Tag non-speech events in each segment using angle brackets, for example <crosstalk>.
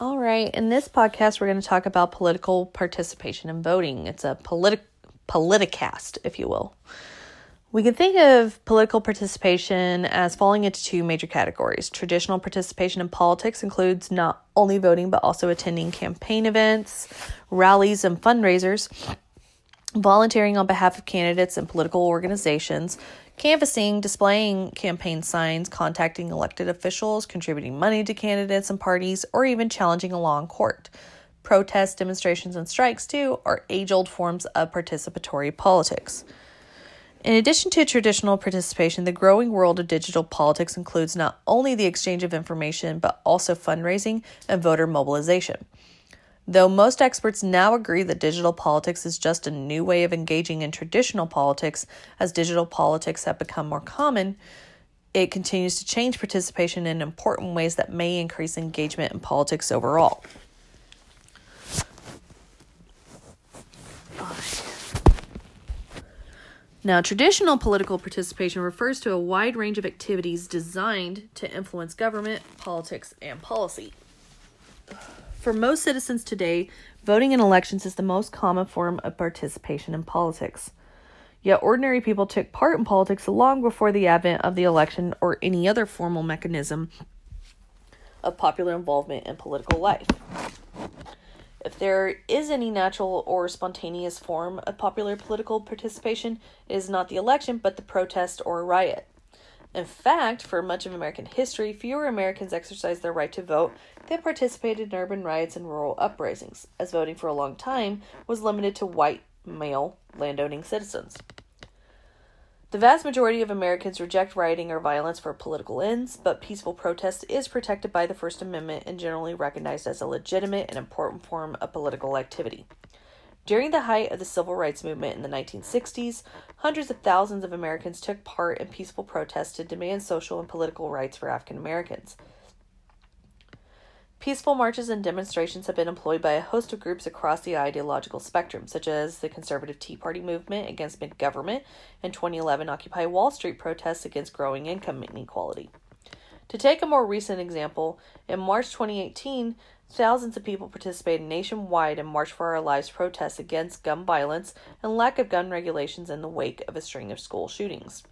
All right, in this podcast, we're going to talk about political participation in voting. It's a politic politicast, if you will. We can think of political participation as falling into two major categories. Traditional participation in politics includes not only voting, but also attending campaign events, rallies, and fundraisers, volunteering on behalf of candidates and political organizations, canvassing, displaying campaign signs, contacting elected officials, contributing money to candidates and parties, or even challenging a law in court. Protests, demonstrations, and strikes, too, are age old forms of participatory politics. In addition to traditional participation, the growing world of digital politics includes not only the exchange of information, but also fundraising and voter mobilization. Though most experts now agree that digital politics is just a new way of engaging in traditional politics, as digital politics have become more common, it continues to change participation in important ways that may increase engagement in politics overall. Now, traditional political participation refers to a wide range of activities designed to influence government, politics, and policy. For most citizens today, voting in elections is the most common form of participation in politics. Yet, ordinary people took part in politics long before the advent of the election or any other formal mechanism of popular involvement in political life. If there is any natural or spontaneous form of popular political participation, it is not the election, but the protest or riot. In fact, for much of American history, fewer Americans exercised their right to vote than participated in urban riots and rural uprisings, as voting for a long time was limited to white, male, landowning citizens. The vast majority of Americans reject rioting or violence for political ends, but peaceful protest is protected by the First Amendment and generally recognized as a legitimate and important form of political activity. During the height of the civil rights movement in the 1960s, hundreds of thousands of Americans took part in peaceful protests to demand social and political rights for African Americans. Peaceful marches and demonstrations have been employed by a host of groups across the ideological spectrum, such as the conservative Tea Party movement against big government and 2011 Occupy Wall Street protests against growing income inequality. To take a more recent example, in March 2018, thousands of people participated nationwide in March for Our Lives protests against gun violence and lack of gun regulations in the wake of a string of school shootings.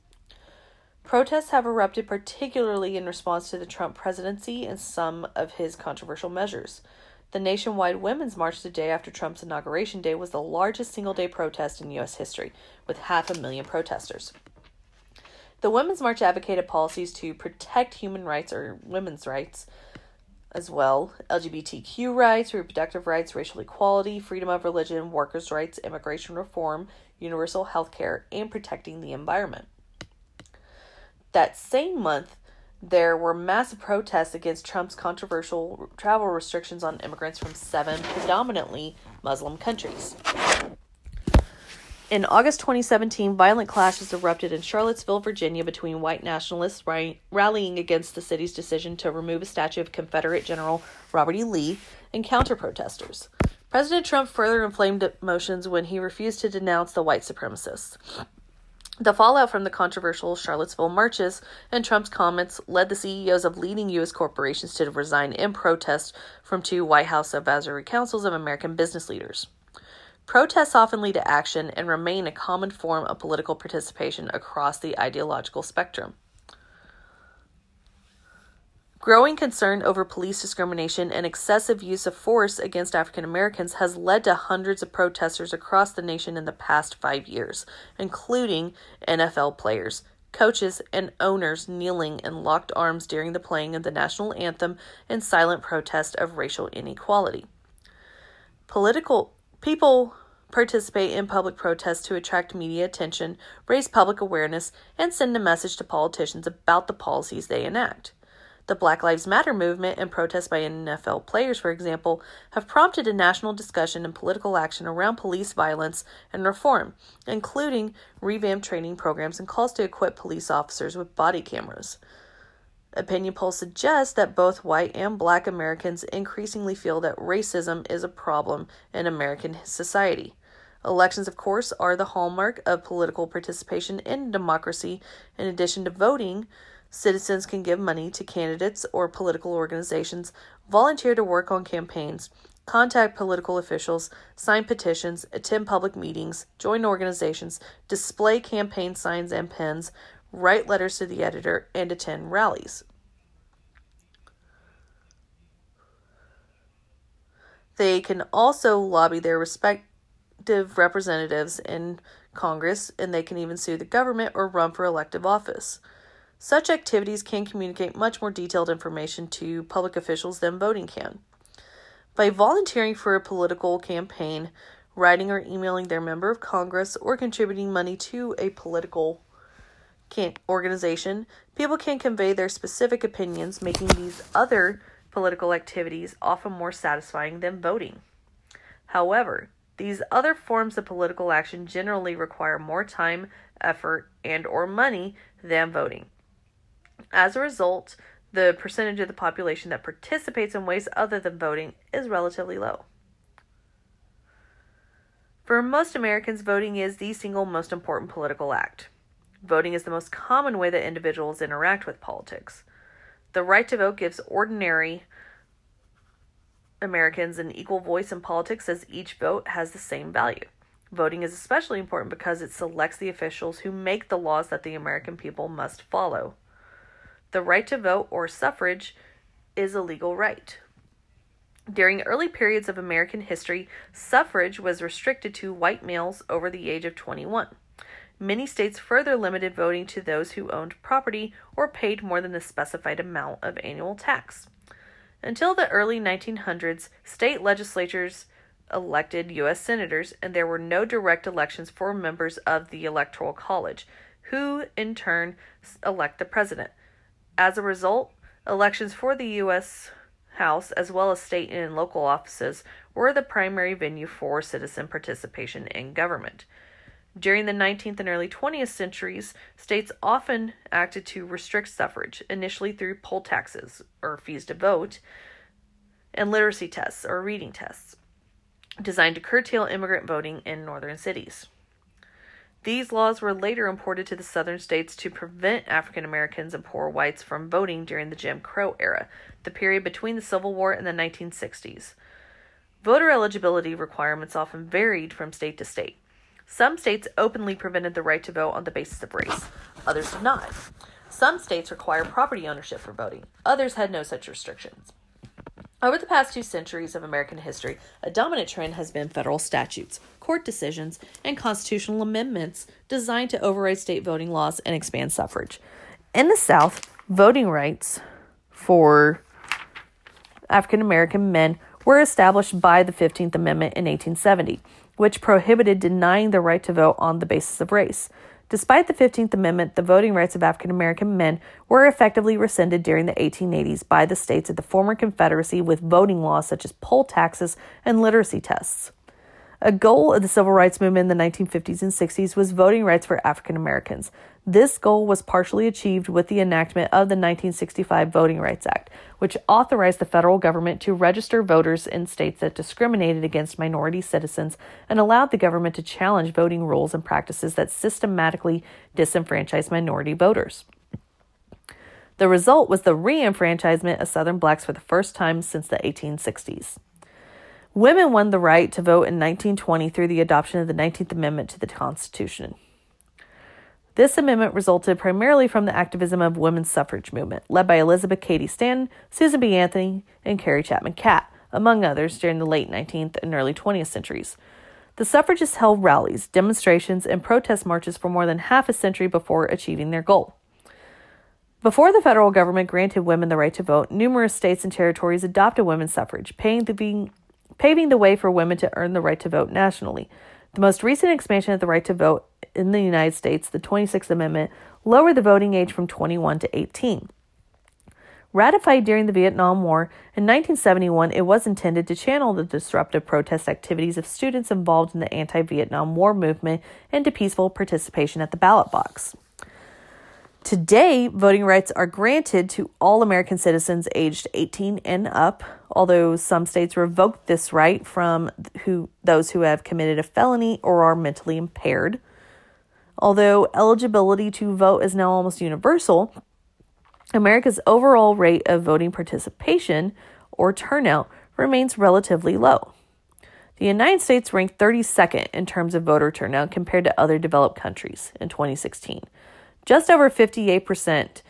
Protests have erupted particularly in response to the Trump presidency and some of his controversial measures. The nationwide Women's March the day after Trump's inauguration day was the largest single day protest in U.S. history, with half a million protesters. The Women's March advocated policies to protect human rights or women's rights as well LGBTQ rights, reproductive rights, racial equality, freedom of religion, workers' rights, immigration reform, universal health care, and protecting the environment. That same month, there were massive protests against Trump's controversial travel restrictions on immigrants from seven predominantly Muslim countries. In August 2017, violent clashes erupted in Charlottesville, Virginia, between white nationalists rallying against the city's decision to remove a statue of Confederate General Robert E. Lee and counter protesters. President Trump further inflamed emotions when he refused to denounce the white supremacists. The fallout from the controversial Charlottesville marches and Trump's comments led the CEOs of leading U.S. corporations to resign in protest from two White House advisory councils of American business leaders. Protests often lead to action and remain a common form of political participation across the ideological spectrum. Growing concern over police discrimination and excessive use of force against African Americans has led to hundreds of protesters across the nation in the past five years, including NFL players, coaches, and owners kneeling in locked arms during the playing of the national anthem in silent protest of racial inequality. Political people participate in public protests to attract media attention, raise public awareness, and send a message to politicians about the policies they enact. The Black Lives Matter movement and protests by NFL players, for example, have prompted a national discussion and political action around police violence and reform, including revamped training programs and calls to equip police officers with body cameras. Opinion polls suggest that both white and black Americans increasingly feel that racism is a problem in American society. Elections, of course, are the hallmark of political participation in democracy. In addition to voting, Citizens can give money to candidates or political organizations, volunteer to work on campaigns, contact political officials, sign petitions, attend public meetings, join organizations, display campaign signs and pens, write letters to the editor, and attend rallies. They can also lobby their respective representatives in Congress, and they can even sue the government or run for elective office. Such activities can communicate much more detailed information to public officials than voting can. By volunteering for a political campaign, writing or emailing their member of Congress, or contributing money to a political organization, people can convey their specific opinions, making these other political activities often more satisfying than voting. However, these other forms of political action generally require more time, effort, and or money than voting. As a result, the percentage of the population that participates in ways other than voting is relatively low. For most Americans, voting is the single most important political act. Voting is the most common way that individuals interact with politics. The right to vote gives ordinary Americans an equal voice in politics as each vote has the same value. Voting is especially important because it selects the officials who make the laws that the American people must follow. The right to vote or suffrage is a legal right. During early periods of American history, suffrage was restricted to white males over the age of 21. Many states further limited voting to those who owned property or paid more than the specified amount of annual tax. Until the early 1900s, state legislatures elected U.S. senators, and there were no direct elections for members of the Electoral College, who in turn elect the president. As a result, elections for the U.S. House, as well as state and local offices, were the primary venue for citizen participation in government. During the 19th and early 20th centuries, states often acted to restrict suffrage, initially through poll taxes, or fees to vote, and literacy tests, or reading tests, designed to curtail immigrant voting in northern cities. These laws were later imported to the southern states to prevent African Americans and poor whites from voting during the Jim Crow era, the period between the Civil War and the 1960s. Voter eligibility requirements often varied from state to state. Some states openly prevented the right to vote on the basis of race, others did not. Some states require property ownership for voting, others had no such restrictions. Over the past two centuries of American history, a dominant trend has been federal statutes, court decisions, and constitutional amendments designed to override state voting laws and expand suffrage. In the South, voting rights for African American men were established by the 15th Amendment in 1870 which prohibited denying the right to vote on the basis of race. Despite the 15th Amendment, the voting rights of African American men were effectively rescinded during the 1880s by the states of the former Confederacy with voting laws such as poll taxes and literacy tests. A goal of the civil rights movement in the 1950s and 60s was voting rights for African Americans. This goal was partially achieved with the enactment of the 1965 Voting Rights Act, which authorized the federal government to register voters in states that discriminated against minority citizens and allowed the government to challenge voting rules and practices that systematically disenfranchised minority voters. The result was the re enfranchisement of Southern blacks for the first time since the 1860s. Women won the right to vote in 1920 through the adoption of the 19th Amendment to the Constitution. This amendment resulted primarily from the activism of women's suffrage movement, led by Elizabeth Cady Stanton, Susan B. Anthony, and Carrie Chapman Catt, among others, during the late 19th and early 20th centuries. The suffragists held rallies, demonstrations, and protest marches for more than half a century before achieving their goal. Before the federal government granted women the right to vote, numerous states and territories adopted women's suffrage, the paving the way for women to earn the right to vote nationally. The most recent expansion of the right to vote in the United States, the 26th Amendment, lowered the voting age from 21 to 18. Ratified during the Vietnam War in 1971, it was intended to channel the disruptive protest activities of students involved in the anti Vietnam War movement into peaceful participation at the ballot box. Today, voting rights are granted to all American citizens aged 18 and up, although some states revoke this right from who those who have committed a felony or are mentally impaired. Although eligibility to vote is now almost universal, America's overall rate of voting participation or turnout remains relatively low. The United States ranked 32nd in terms of voter turnout compared to other developed countries in 2016. Just over 58%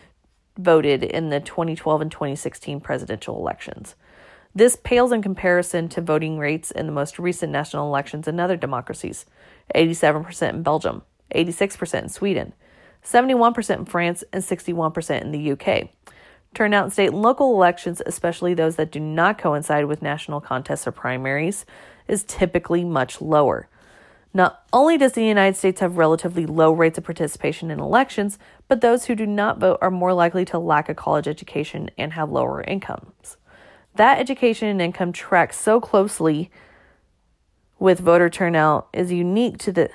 voted in the 2012 and 2016 presidential elections. This pales in comparison to voting rates in the most recent national elections in other democracies 87% in Belgium, 86% in Sweden, 71% in France, and 61% in the UK. Turnout in state and local elections, especially those that do not coincide with national contests or primaries, is typically much lower. Not only does the United States have relatively low rates of participation in elections, but those who do not vote are more likely to lack a college education and have lower incomes. That education and income track so closely with voter turnout is unique to the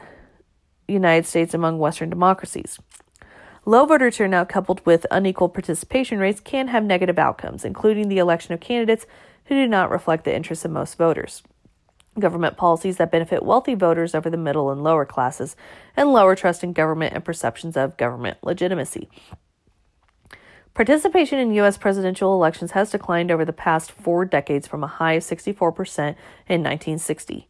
United States among Western democracies. Low voter turnout coupled with unequal participation rates can have negative outcomes, including the election of candidates who do not reflect the interests of most voters. Government policies that benefit wealthy voters over the middle and lower classes, and lower trust in government and perceptions of government legitimacy. Participation in U.S. presidential elections has declined over the past four decades from a high of 64% in 1960.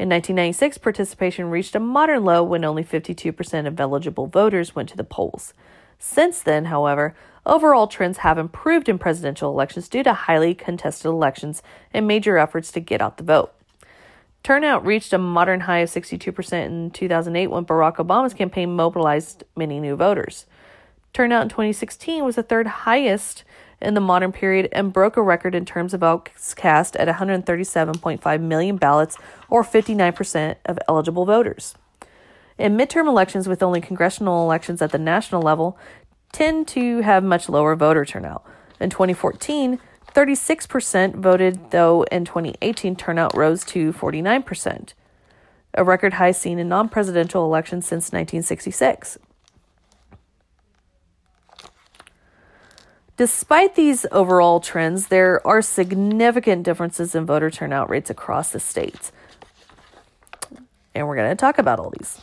In 1996, participation reached a modern low when only 52% of eligible voters went to the polls. Since then, however, overall trends have improved in presidential elections due to highly contested elections and major efforts to get out the vote. Turnout reached a modern high of 62% in 2008 when Barack Obama's campaign mobilized many new voters. Turnout in 2016 was the third highest in the modern period and broke a record in terms of votes cast at 137.5 million ballots, or 59% of eligible voters. In midterm elections, with only congressional elections at the national level, tend to have much lower voter turnout. In 2014, 36% voted, though in 2018, turnout rose to 49%, a record high seen in non presidential elections since 1966. Despite these overall trends, there are significant differences in voter turnout rates across the states. And we're going to talk about all these.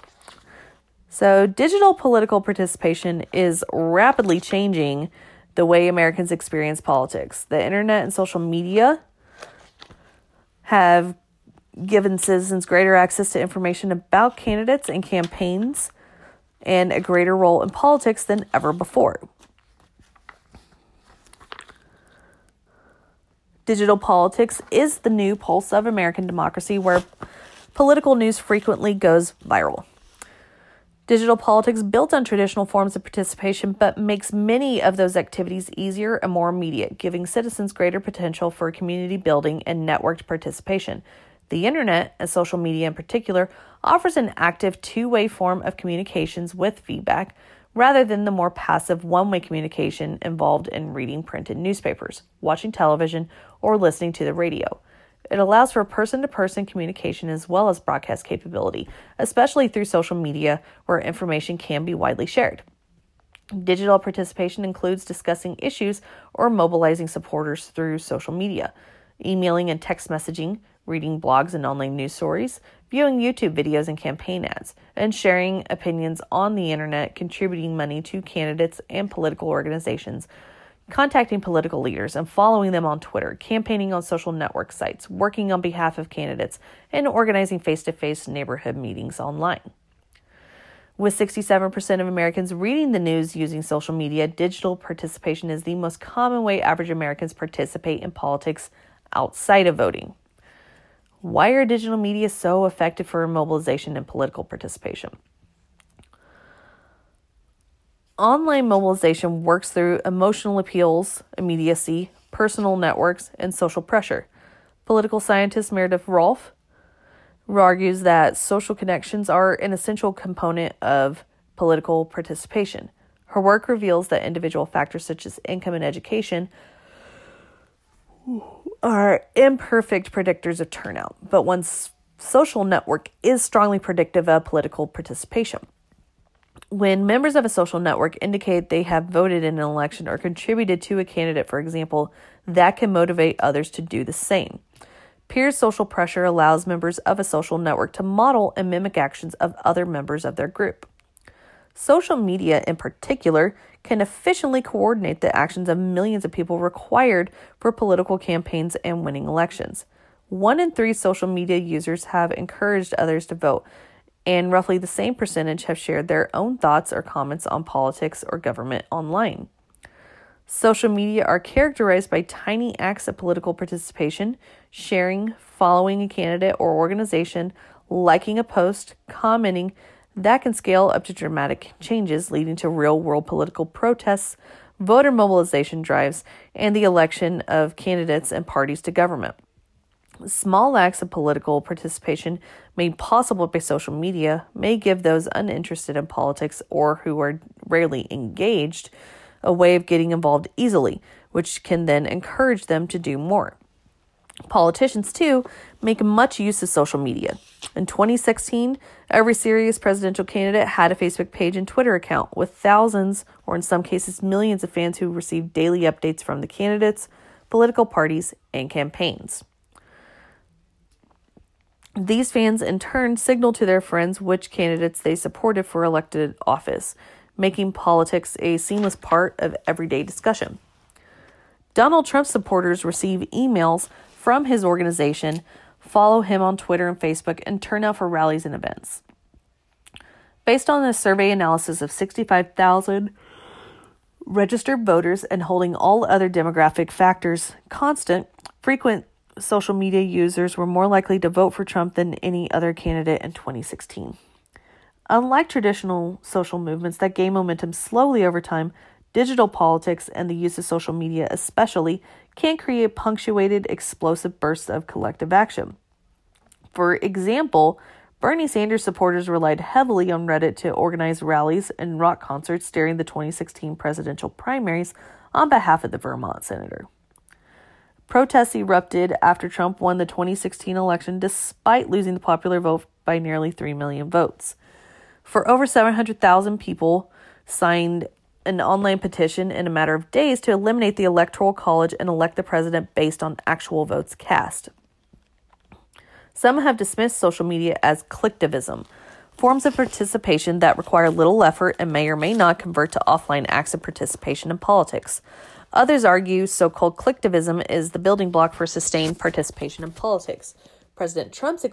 So, digital political participation is rapidly changing the way Americans experience politics. The internet and social media have given citizens greater access to information about candidates and campaigns and a greater role in politics than ever before. Digital politics is the new pulse of American democracy where political news frequently goes viral. Digital politics builds on traditional forms of participation but makes many of those activities easier and more immediate, giving citizens greater potential for community building and networked participation. The internet, and social media in particular, offers an active two way form of communications with feedback rather than the more passive one way communication involved in reading printed newspapers, watching television, or listening to the radio. It allows for person to person communication as well as broadcast capability, especially through social media where information can be widely shared. Digital participation includes discussing issues or mobilizing supporters through social media, emailing and text messaging, reading blogs and online news stories, viewing YouTube videos and campaign ads, and sharing opinions on the internet, contributing money to candidates and political organizations, contacting political leaders and following them on Twitter, campaigning on social network sites, working on behalf of candidates, and organizing face to face neighborhood meetings online. With 67% of Americans reading the news using social media, digital participation is the most common way average Americans participate in politics outside of voting. Why are digital media so effective for mobilization and political participation? Online mobilization works through emotional appeals, immediacy, personal networks, and social pressure. Political scientist Meredith Rolfe argues that social connections are an essential component of political participation. Her work reveals that individual factors such as income and education are imperfect predictors of turnout, but one's social network is strongly predictive of political participation. When members of a social network indicate they have voted in an election or contributed to a candidate, for example, that can motivate others to do the same. Peer social pressure allows members of a social network to model and mimic actions of other members of their group. Social media, in particular, can efficiently coordinate the actions of millions of people required for political campaigns and winning elections. One in three social media users have encouraged others to vote, and roughly the same percentage have shared their own thoughts or comments on politics or government online. Social media are characterized by tiny acts of political participation, sharing, following a candidate or organization, liking a post, commenting, that can scale up to dramatic changes leading to real world political protests, voter mobilization drives, and the election of candidates and parties to government. Small acts of political participation made possible by social media may give those uninterested in politics or who are rarely engaged a way of getting involved easily, which can then encourage them to do more. Politicians, too, make much use of social media. In 2016, every serious presidential candidate had a Facebook page and Twitter account with thousands, or in some cases, millions of fans who received daily updates from the candidates, political parties, and campaigns. These fans, in turn, signal to their friends which candidates they supported for elected office, making politics a seamless part of everyday discussion. Donald Trump supporters receive emails from his organization, follow him on Twitter and Facebook, and turn out for rallies and events. Based on a survey analysis of 65,000 registered voters and holding all other demographic factors constant, frequent social media users were more likely to vote for Trump than any other candidate in 2016. Unlike traditional social movements that gain momentum slowly over time, digital politics and the use of social media, especially, can create punctuated, explosive bursts of collective action. For example, Bernie Sanders supporters relied heavily on Reddit to organize rallies and rock concerts during the 2016 presidential primaries on behalf of the Vermont senator. Protests erupted after Trump won the 2016 election despite losing the popular vote by nearly 3 million votes for over 700,000 people signed an online petition in a matter of days to eliminate the Electoral College and elect the president based on actual votes cast. Some have dismissed social media as clicktivism, forms of participation that require little effort and may or may not convert to offline acts of participation in politics. Others argue so called clicktivism is the building block for sustained participation in politics. President Trump's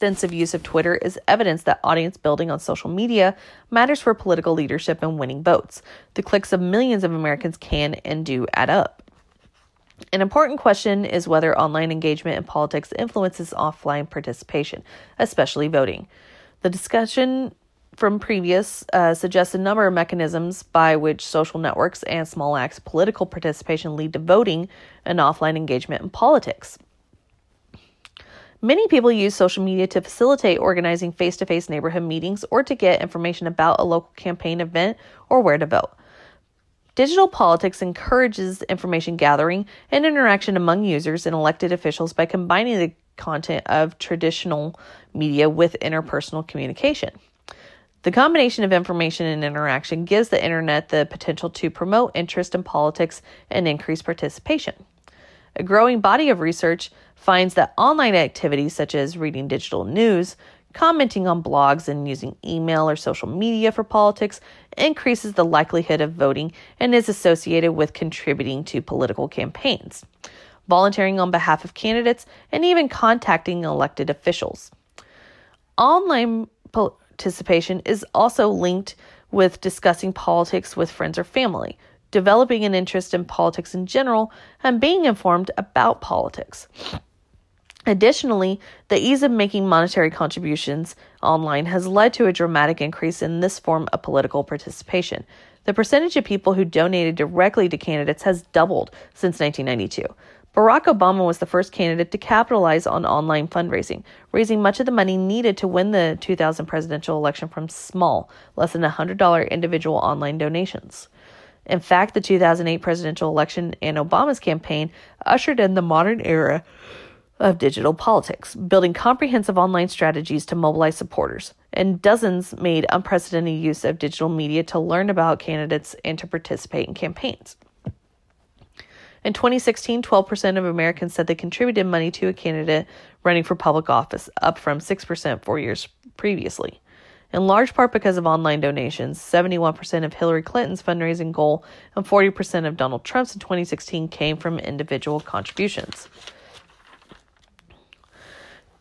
extensive use of Twitter is evidence that audience building on social media matters for political leadership and winning votes. The clicks of millions of Americans can and do add up. An important question is whether online engagement in politics influences offline participation, especially voting. The discussion from previous uh, suggests a number of mechanisms by which social networks and small acts political participation lead to voting and offline engagement in politics. Many people use social media to facilitate organizing face to face neighborhood meetings or to get information about a local campaign event or where to vote. Digital politics encourages information gathering and interaction among users and elected officials by combining the content of traditional media with interpersonal communication. The combination of information and interaction gives the internet the potential to promote interest in politics and increase participation. A growing body of research finds that online activities such as reading digital news, commenting on blogs, and using email or social media for politics increases the likelihood of voting and is associated with contributing to political campaigns, volunteering on behalf of candidates, and even contacting elected officials. Online participation is also linked with discussing politics with friends or family, developing an interest in politics in general, and being informed about politics. Additionally, the ease of making monetary contributions online has led to a dramatic increase in this form of political participation. The percentage of people who donated directly to candidates has doubled since 1992. Barack Obama was the first candidate to capitalize on online fundraising, raising much of the money needed to win the 2000 presidential election from small, less than $100 individual online donations. In fact, the 2008 presidential election and Obama's campaign ushered in the modern era of digital politics, building comprehensive online strategies to mobilize supporters. And dozens made unprecedented use of digital media to learn about candidates and to participate in campaigns. In 2016, 12% of Americans said they contributed money to a candidate running for public office, up from 6% four years previously. in large part because of online donations. 71% of Hillary Clinton's fundraising goal and 40% of Donald Trump's in 2016 came from individual contributions.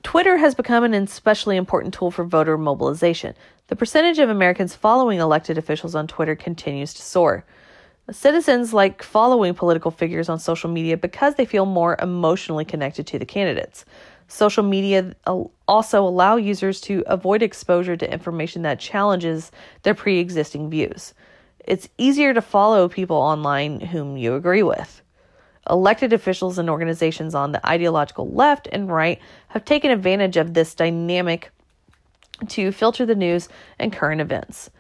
Twitter has become an especially important tool for voter mobilization. The percentage of Americans following elected officials on Twitter continues to soar. Citizens like following political figures on social media because they feel more emotionally connected to the candidates. Social media also allow users to avoid exposure to information that challenges their pre-existing views. It's easier to follow people online whom you agree with. Elected officials and organizations on the ideological left and right have taken advantage of this dynamic to filter the news and current events.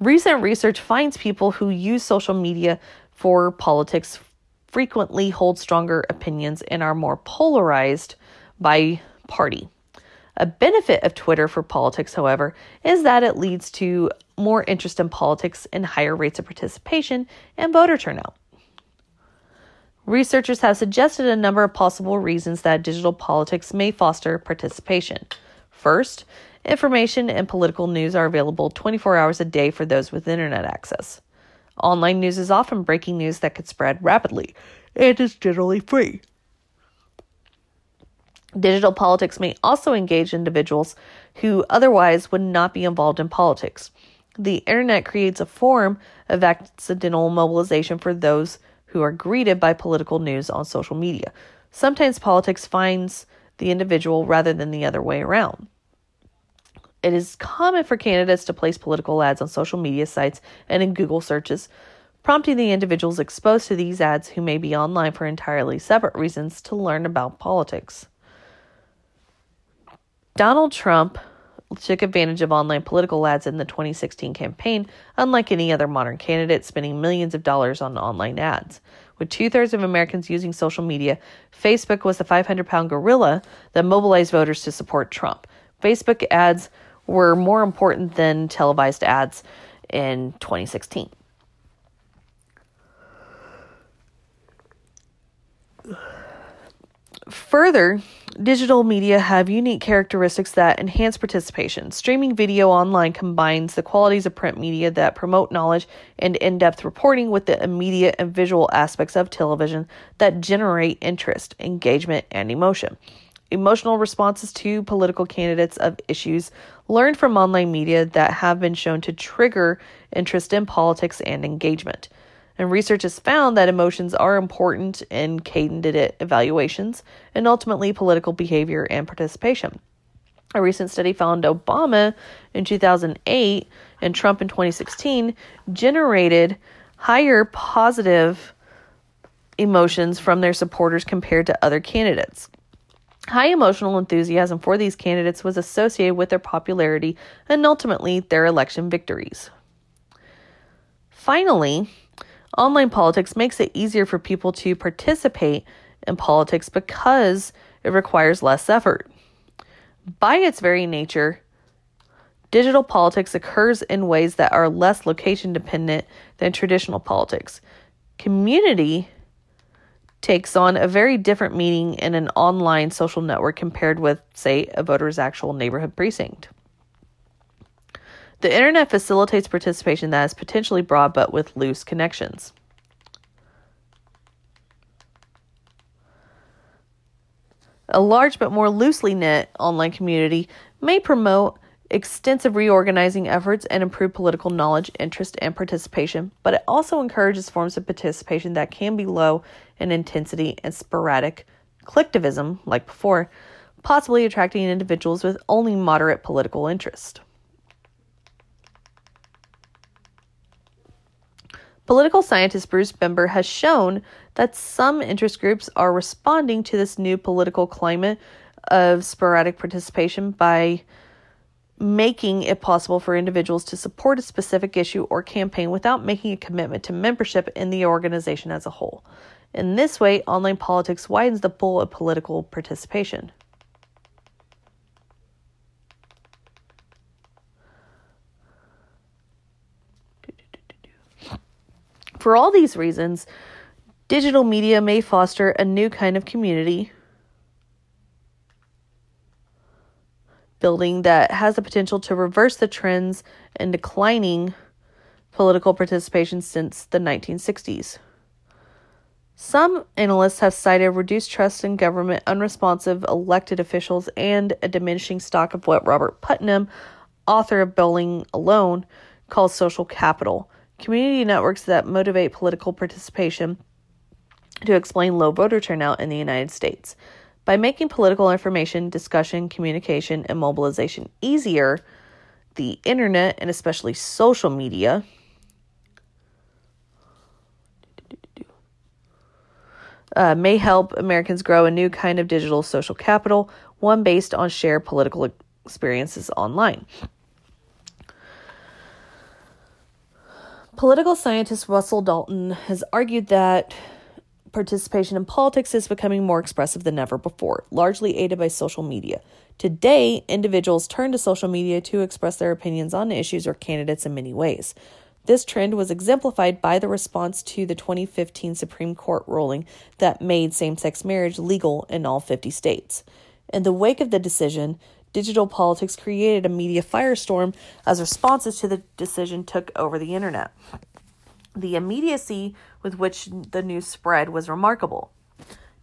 Recent research finds people who use social media for politics frequently hold stronger opinions and are more polarized by party. A benefit of Twitter for politics, however, is that it leads to more interest in politics and higher rates of participation and voter turnout. Researchers have suggested a number of possible reasons that digital politics may foster participation. First, information and political news are available 24 hours a day for those with internet access. Online news is often breaking news that could spread rapidly and is generally free. Digital politics may also engage individuals who otherwise would not be involved in politics. The internet creates a form of accidental mobilization for those who are greeted by political news on social media. Sometimes politics finds the individual rather than the other way around. It is common for candidates to place political ads on social media sites and in Google searches, prompting the individuals exposed to these ads who may be online for entirely separate reasons to learn about politics. Donald Trump took advantage of online political ads in the 2016 campaign, unlike any other modern candidate spending millions of dollars on online ads. With two thirds of Americans using social media, Facebook was the 500 pound gorilla that mobilized voters to support Trump. Facebook ads were more important than televised ads in 2016. Further, digital media have unique characteristics that enhance participation. Streaming video online combines the qualities of print media that promote knowledge and in depth reporting with the immediate and visual aspects of television that generate interest, engagement, and emotion. Emotional responses to political candidates of issues learned from online media that have been shown to trigger interest in politics and engagement. And research has found that emotions are important in candidate evaluations and ultimately political behavior and participation. A recent study found Obama in 2008 and Trump in 2016 generated higher positive emotions from their supporters compared to other candidates. High emotional enthusiasm for these candidates was associated with their popularity and ultimately their election victories. Finally, Online politics makes it easier for people to participate in politics because it requires less effort. By its very nature, digital politics occurs in ways that are less location dependent than traditional politics. Community takes on a very different meaning in an online social network compared with, say, a voter's actual neighborhood precinct. The internet facilitates participation that is potentially broad but with loose connections. A large but more loosely knit online community may promote extensive reorganizing efforts and improve political knowledge, interest, and participation, but it also encourages forms of participation that can be low in intensity and sporadic clicktivism, like before, possibly attracting individuals with only moderate political interest. Political scientist Bruce Bimber has shown that some interest groups are responding to this new political climate of sporadic participation by making it possible for individuals to support a specific issue or campaign without making a commitment to membership in the organization as a whole. In this way, online politics widens the pool of political participation. For all these reasons, digital media may foster a new kind of community building that has the potential to reverse the trends in declining political participation since the 1960s. Some analysts have cited reduced trust in government, unresponsive elected officials, and a diminishing stock of what Robert Putnam, author of Bowling Alone, calls social capital community networks that motivate political participation to explain low voter turnout in the United States. By making political information, discussion, communication, and mobilization easier, the internet and especially social media uh, may help Americans grow a new kind of digital social capital, one based on shared political experiences online. Political scientist Russell Dalton has argued that participation in politics is becoming more expressive than ever before, largely aided by social media. Today, individuals turn to social media to express their opinions on issues or candidates in many ways. This trend was exemplified by the response to the 2015 Supreme Court ruling that made same sex marriage legal in all 50 states. In the wake of the decision, digital politics created a media firestorm as responses to the decision took over the internet. The immediacy with which the news spread was remarkable.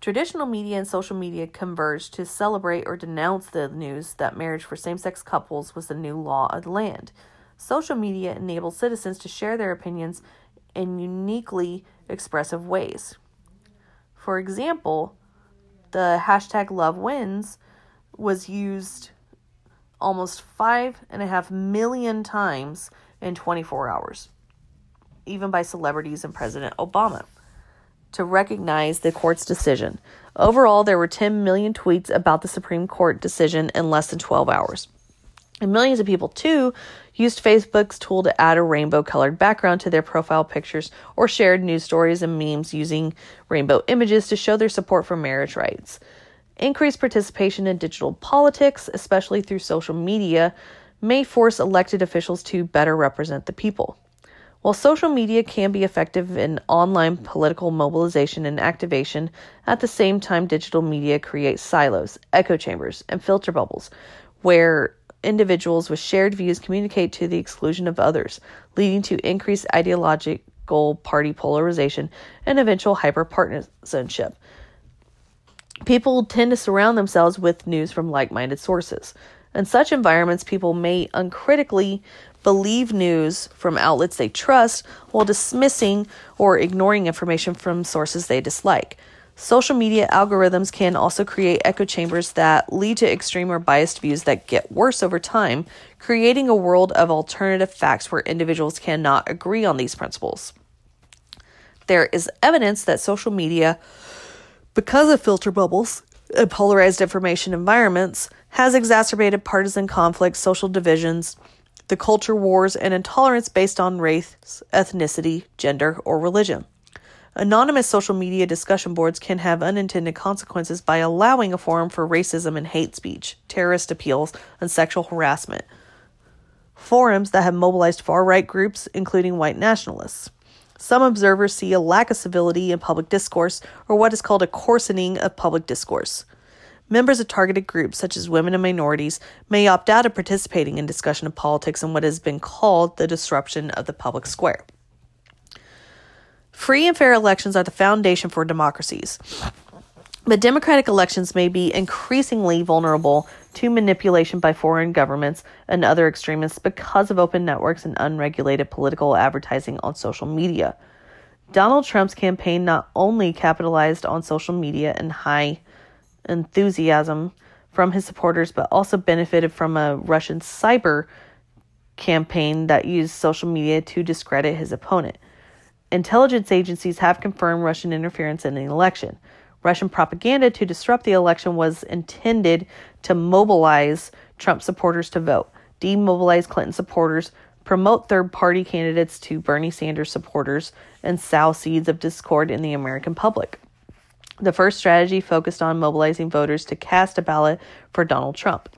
Traditional media and social media converged to celebrate or denounce the news that marriage for same sex couples was the new law of the land. Social media enabled citizens to share their opinions in uniquely expressive ways. For example, the hashtag love wins was used almost five and a half million times in 24 hours, even by celebrities and President Obama, to recognize the court's decision. Overall, there were 10 million tweets about the Supreme Court decision in less than 12 hours. And millions of people, too, used Facebook's tool to add a rainbow colored background to their profile pictures or shared news stories and memes using rainbow images to show their support for marriage rights. Increased participation in digital politics, especially through social media, may force elected officials to better represent the people. While social media can be effective in online political mobilization and activation, at the same time, digital media creates silos, echo chambers, and filter bubbles where individuals with shared views communicate to the exclusion of others, leading to increased ideological party polarization and eventual hyperpartisanship. People tend to surround themselves with news from like minded sources. In such environments, people may uncritically believe news from outlets they trust while dismissing or ignoring information from sources they dislike. Social media algorithms can also create echo chambers that lead to extreme or biased views that get worse over time, creating a world of alternative facts where individuals cannot agree on these principles. There is evidence that social media, because of filter bubbles and polarized information environments, has exacerbated partisan conflicts, social divisions, the culture wars, and intolerance based on race, ethnicity, gender, or religion. Anonymous social media discussion boards can have unintended consequences by allowing a forum for racism and hate speech, terrorist appeals, and sexual harassment. Forums that have mobilized far right groups, including white nationalists. Some observers see a lack of civility in public discourse, or what is called a coarsening of public discourse. Members of targeted groups, such as women and minorities, may opt out of participating in discussion of politics in what has been called the disruption of the public square. Free and fair elections are the foundation for democracies. But democratic elections may be increasingly vulnerable to manipulation by foreign governments and other extremists because of open networks and unregulated political advertising on social media. Donald Trump's campaign not only capitalized on social media and high enthusiasm from his supporters, but also benefited from a Russian cyber campaign that used social media to discredit his opponent. Intelligence agencies have confirmed Russian interference in the election. Russian propaganda to disrupt the election was intended to mobilize Trump supporters to vote, demobilize Clinton supporters, promote third party candidates to Bernie Sanders supporters, and sow seeds of discord in the American public. The first strategy focused on mobilizing voters to cast a ballot for Donald Trump.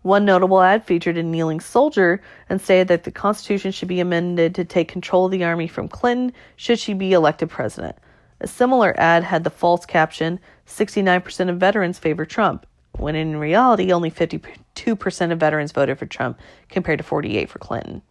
One notable ad featured a kneeling soldier and stated that the Constitution should be amended to take control of the army from Clinton should she be elected president. A similar ad had the false caption 69% of veterans favor Trump, when in reality, only 52% of veterans voted for Trump compared to 48 for Clinton.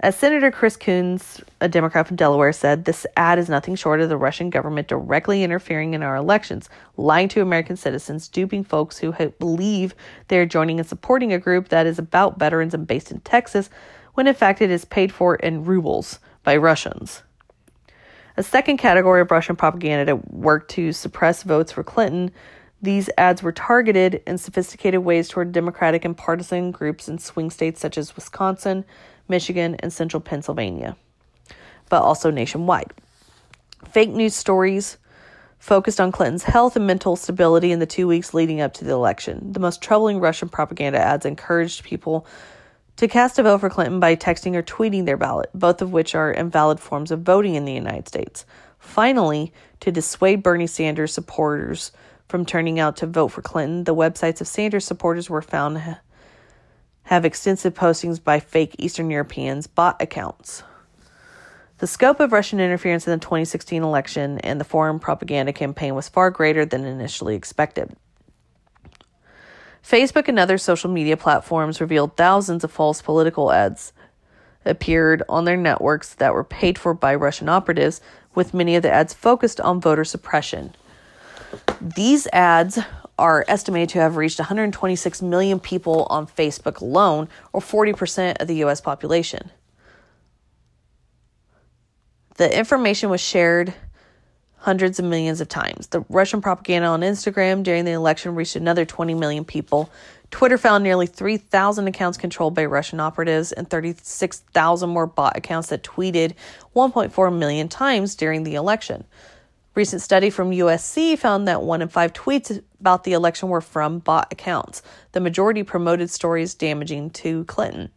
As Senator Chris Coons, a Democrat from Delaware, said, this ad is nothing short of the Russian government directly interfering in our elections, lying to American citizens, duping folks who believe they are joining and supporting a group that is about veterans and based in Texas, when in fact it is paid for in rubles by Russians. A second category of Russian propaganda that worked to suppress votes for Clinton. These ads were targeted in sophisticated ways toward Democratic and partisan groups in swing states such as Wisconsin, Michigan, and central Pennsylvania, but also nationwide. Fake news stories focused on Clinton's health and mental stability in the two weeks leading up to the election. The most troubling Russian propaganda ads encouraged people to cast a vote for Clinton by texting or tweeting their ballot, both of which are invalid forms of voting in the United States. Finally, to dissuade Bernie Sanders supporters from turning out to vote for Clinton, the websites of Sanders supporters were found have extensive postings by fake Eastern Europeans bot accounts. The scope of Russian interference in the 2016 election and the foreign propaganda campaign was far greater than initially expected. Facebook and other social media platforms revealed thousands of false political ads appeared on their networks that were paid for by Russian operatives, with many of the ads focused on voter suppression. These ads are estimated to have reached 126 million people on Facebook alone, or 40% of the US population. The information was shared hundreds of millions of times. The Russian propaganda on Instagram during the election reached another 20 million people. Twitter found nearly 3,000 accounts controlled by Russian operatives and 36,000 more bot accounts that tweeted 1.4 million times during the election. Recent study from USC found that one in five tweets about the election were from bot accounts. The majority promoted stories damaging to Clinton.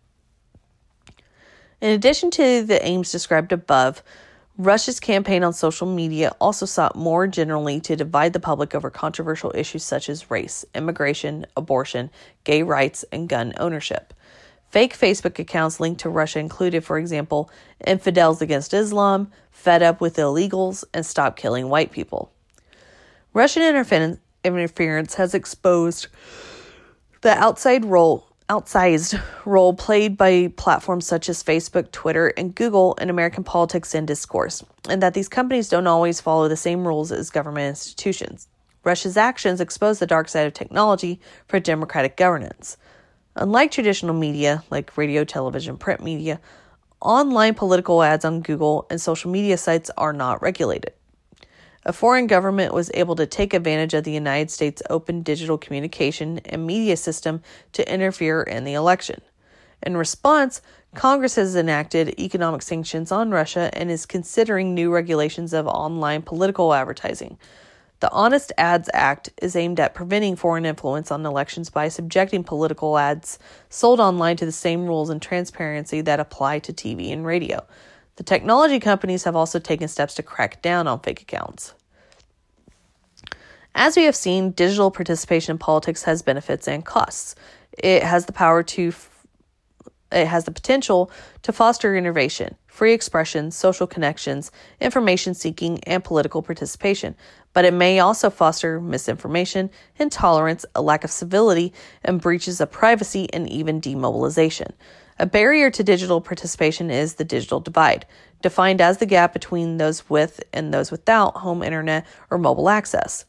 In addition to the aims described above, Russia's campaign on social media also sought more generally to divide the public over controversial issues such as race, immigration, abortion, gay rights, and gun ownership. Fake Facebook accounts linked to Russia included, for example, Infidels Against Islam, Fed Up with Illegals, and Stop Killing White People. Russian interference has exposed the outside role outsized role played by platforms such as Facebook, Twitter, and Google in American politics and discourse, and that these companies don't always follow the same rules as government institutions. Russia's actions expose the dark side of technology for democratic governance. Unlike traditional media like radio, television, print media, online political ads on Google and social media sites are not regulated. A foreign government was able to take advantage of the United States' open digital communication and media system to interfere in the election. In response, Congress has enacted economic sanctions on Russia and is considering new regulations of online political advertising. The Honest Ads Act is aimed at preventing foreign influence on elections by subjecting political ads sold online to the same rules and transparency that apply to TV and radio. The technology companies have also taken steps to crack down on fake accounts. As we have seen, digital participation in politics has benefits and costs. It has the power to it has the potential to foster innovation, free expression, social connections, information seeking, and political participation. But it may also foster misinformation, intolerance, a lack of civility, and breaches of privacy and even demobilization. A barrier to digital participation is the digital divide, defined as the gap between those with and those without home internet or mobile access.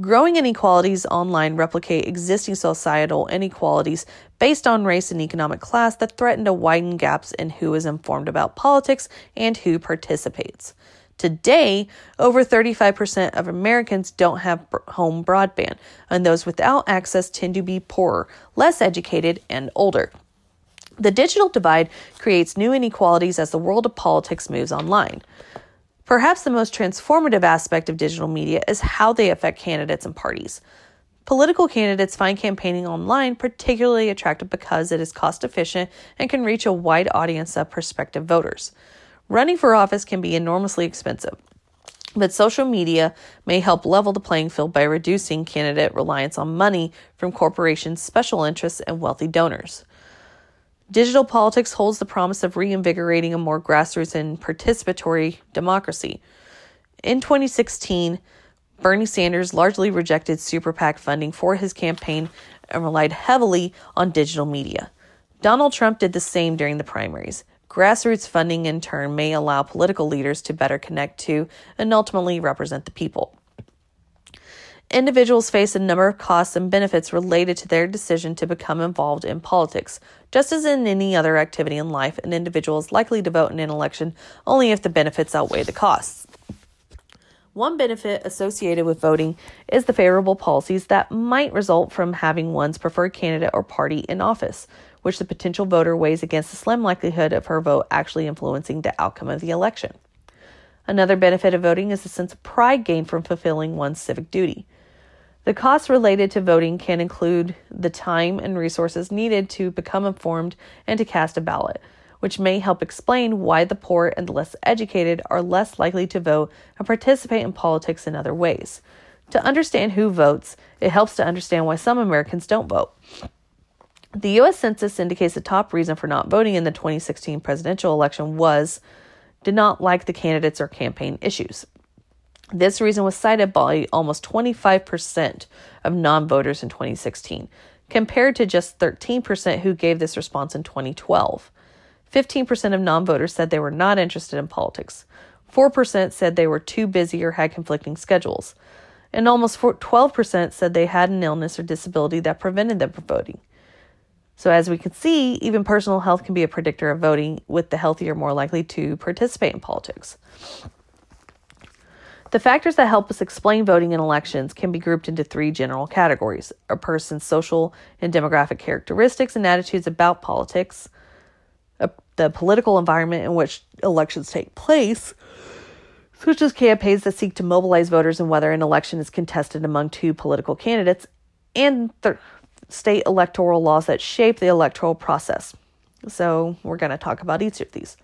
Growing inequalities online replicate existing societal inequalities based on race and economic class that threaten to widen gaps in who is informed about politics and who participates. Today, over 35% of Americans don't have home broadband, and those without access tend to be poorer, less educated, and older. The digital divide creates new inequalities as the world of politics moves online. Perhaps the most transformative aspect of digital media is how they affect candidates and parties. Political candidates find campaigning online particularly attractive because it is cost efficient and can reach a wide audience of prospective voters. Running for office can be enormously expensive, but social media may help level the playing field by reducing candidate reliance on money from corporations, special interests, and wealthy donors. Digital politics holds the promise of reinvigorating a more grassroots and participatory democracy. In 2016, Bernie Sanders largely rejected super PAC funding for his campaign and relied heavily on digital media. Donald Trump did the same during the primaries. Grassroots funding, in turn, may allow political leaders to better connect to and ultimately represent the people. Individuals face a number of costs and benefits related to their decision to become involved in politics. Just as in any other activity in life, an individual is likely to vote in an election only if the benefits outweigh the costs. One benefit associated with voting is the favorable policies that might result from having one's preferred candidate or party in office, which the potential voter weighs against the slim likelihood of her vote actually influencing the outcome of the election. Another benefit of voting is the sense of pride gained from fulfilling one's civic duty. The costs related to voting can include the time and resources needed to become informed and to cast a ballot, which may help explain why the poor and the less educated are less likely to vote and participate in politics in other ways. To understand who votes, it helps to understand why some Americans don't vote. The U.S. Census indicates the top reason for not voting in the 2016 presidential election was did not like the candidates or campaign issues. This reason was cited by almost 25% of non voters in 2016, compared to just 13% who gave this response in 2012. 15% of non voters said they were not interested in politics. 4% said they were too busy or had conflicting schedules. And almost 12% said they had an illness or disability that prevented them from voting. So, as we can see, even personal health can be a predictor of voting, with the healthier more likely to participate in politics. The factors that help us explain voting in elections can be grouped into three general categories a person's social and demographic characteristics and attitudes about politics, a, the political environment in which elections take place, such as campaigns that seek to mobilize voters and whether an election is contested among two political candidates, and th- state electoral laws that shape the electoral process. So, we're going to talk about each of these.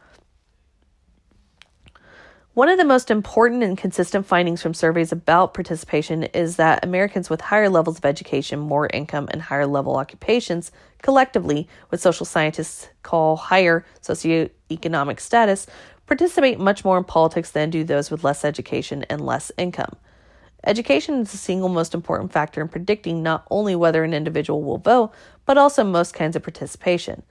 One of the most important and consistent findings from surveys about participation is that Americans with higher levels of education, more income, and higher level occupations, collectively, what social scientists call higher socioeconomic status, participate much more in politics than do those with less education and less income. Education is the single most important factor in predicting not only whether an individual will vote, but also most kinds of participation.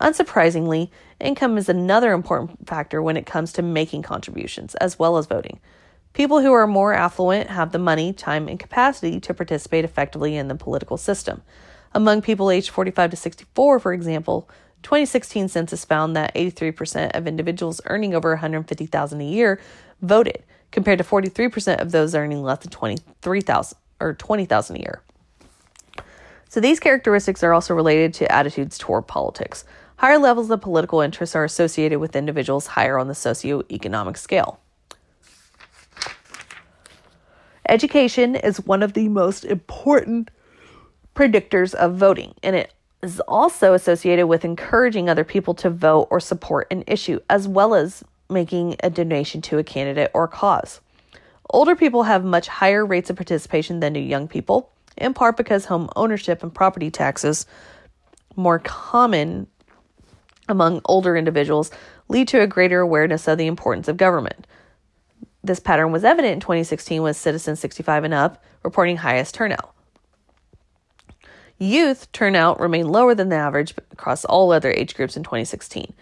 Unsurprisingly, income is another important factor when it comes to making contributions, as well as voting. People who are more affluent have the money, time, and capacity to participate effectively in the political system. Among people aged 45 to 64, for example, 2016 census found that 83% of individuals earning over 150,000 a year voted, compared to 43% of those earning less than 23,000 or 20,000 a year. So these characteristics are also related to attitudes toward politics. Higher levels of political interest are associated with individuals higher on the socioeconomic scale. Education is one of the most important predictors of voting, and it is also associated with encouraging other people to vote or support an issue, as well as making a donation to a candidate or cause. Older people have much higher rates of participation than do young people, in part because home ownership and property taxes more common among older individuals lead to a greater awareness of the importance of government. This pattern was evident in 2016 with citizens 65 and up reporting highest turnout. Youth turnout remained lower than the average across all other age groups in 2016.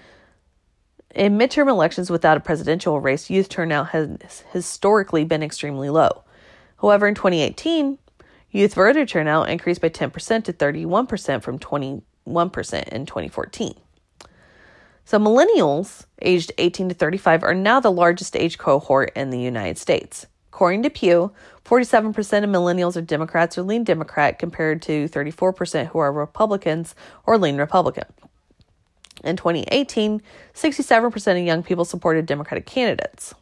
In midterm elections without a presidential race, youth turnout has historically been extremely low. However, in 2018, youth voter turnout increased by 10% to 31% from 21% in 2014. So, millennials aged 18 to 35 are now the largest age cohort in the United States. According to Pew, 47% of millennials are Democrats or lean Democrat compared to 34% who are Republicans or lean Republican. In 2018, 67% of young people supported Democratic candidates.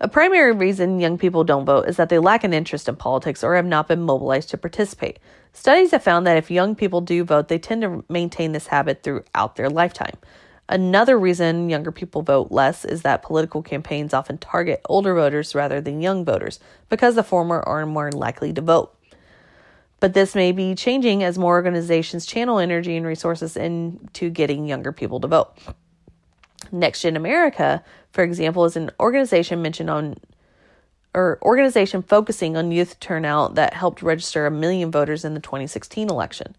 A primary reason young people don't vote is that they lack an interest in politics or have not been mobilized to participate. Studies have found that if young people do vote, they tend to maintain this habit throughout their lifetime. Another reason younger people vote less is that political campaigns often target older voters rather than young voters because the former are more likely to vote. But this may be changing as more organizations channel energy and resources into getting younger people to vote. Next Gen America, for example, is an organization mentioned on or organization focusing on youth turnout that helped register a million voters in the 2016 election.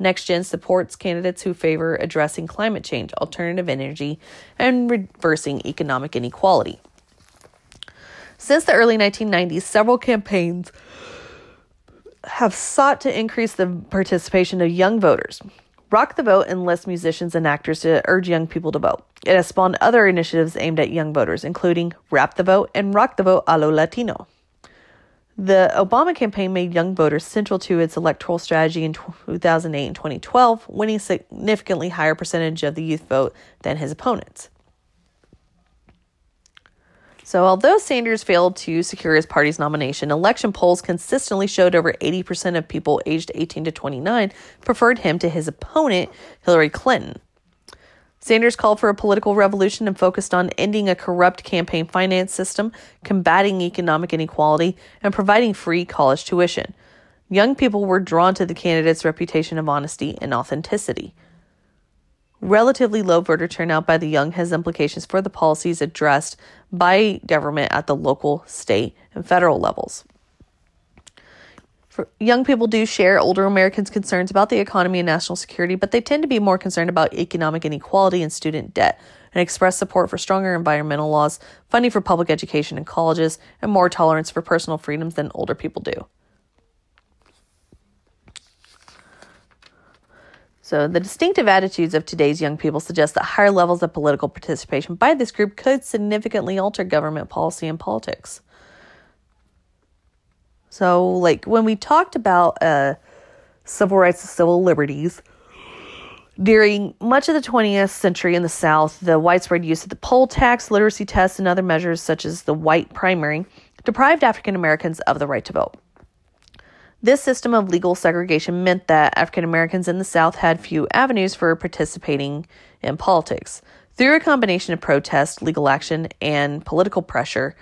NextGen supports candidates who favor addressing climate change, alternative energy, and reversing economic inequality. Since the early 1990s, several campaigns have sought to increase the participation of young voters. Rock the Vote enlists musicians and actors to urge young people to vote. It has spawned other initiatives aimed at young voters, including Rap the Vote and Rock the Vote a lo Latino. The Obama campaign made young voters central to its electoral strategy in 2008 and 2012, winning significantly higher percentage of the youth vote than his opponents. So, although Sanders failed to secure his party's nomination, election polls consistently showed over 80% of people aged 18 to 29 preferred him to his opponent, Hillary Clinton. Sanders called for a political revolution and focused on ending a corrupt campaign finance system, combating economic inequality, and providing free college tuition. Young people were drawn to the candidate's reputation of honesty and authenticity. Relatively low voter turnout by the young has implications for the policies addressed by government at the local, state, and federal levels. For young people do share older Americans' concerns about the economy and national security, but they tend to be more concerned about economic inequality and student debt and express support for stronger environmental laws, funding for public education and colleges, and more tolerance for personal freedoms than older people do. So, the distinctive attitudes of today's young people suggest that higher levels of political participation by this group could significantly alter government policy and politics. So, like when we talked about uh, civil rights and civil liberties, during much of the 20th century in the South, the widespread use of the poll tax, literacy tests, and other measures such as the white primary deprived African Americans of the right to vote. This system of legal segregation meant that African Americans in the South had few avenues for participating in politics. Through a combination of protest, legal action, and political pressure,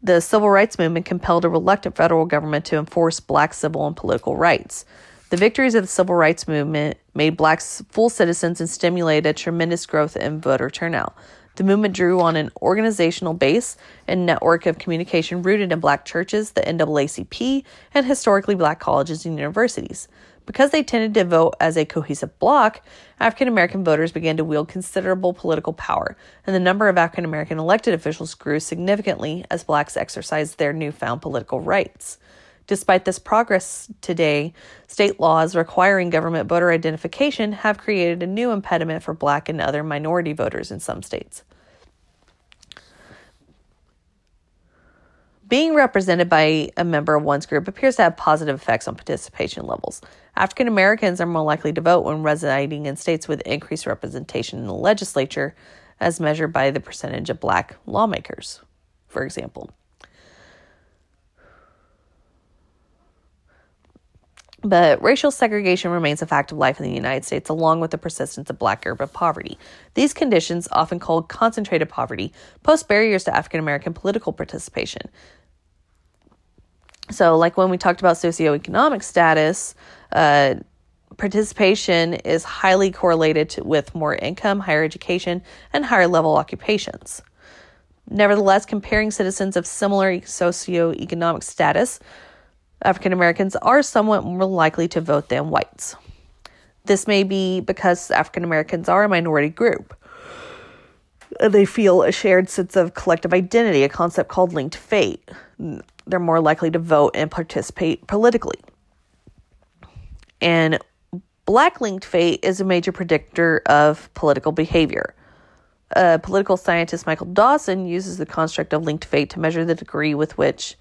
the civil rights movement compelled a reluctant federal government to enforce black civil and political rights. The victories of the civil rights movement made blacks full citizens and stimulated tremendous growth in voter turnout. The movement drew on an organizational base and network of communication rooted in black churches, the NAACP, and historically black colleges and universities. Because they tended to vote as a cohesive bloc, African American voters began to wield considerable political power, and the number of African American elected officials grew significantly as blacks exercised their newfound political rights. Despite this progress today, state laws requiring government voter identification have created a new impediment for black and other minority voters in some states. Being represented by a member of one's group appears to have positive effects on participation levels. African Americans are more likely to vote when residing in states with increased representation in the legislature, as measured by the percentage of black lawmakers, for example. But racial segregation remains a fact of life in the United States, along with the persistence of black urban poverty. These conditions, often called concentrated poverty, pose barriers to African American political participation. So, like when we talked about socioeconomic status, uh, participation is highly correlated to, with more income, higher education, and higher level occupations. Nevertheless, comparing citizens of similar socioeconomic status African Americans are somewhat more likely to vote than whites. This may be because African Americans are a minority group. They feel a shared sense of collective identity, a concept called linked fate. They're more likely to vote and participate politically. And black linked fate is a major predictor of political behavior. Uh, political scientist Michael Dawson uses the construct of linked fate to measure the degree with which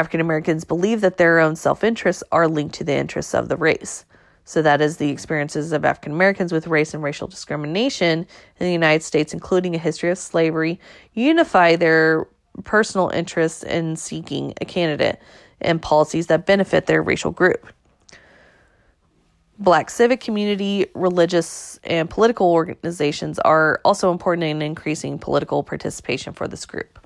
African Americans believe that their own self interests are linked to the interests of the race. So, that is the experiences of African Americans with race and racial discrimination in the United States, including a history of slavery, unify their personal interests in seeking a candidate and policies that benefit their racial group. Black civic community, religious, and political organizations are also important in increasing political participation for this group.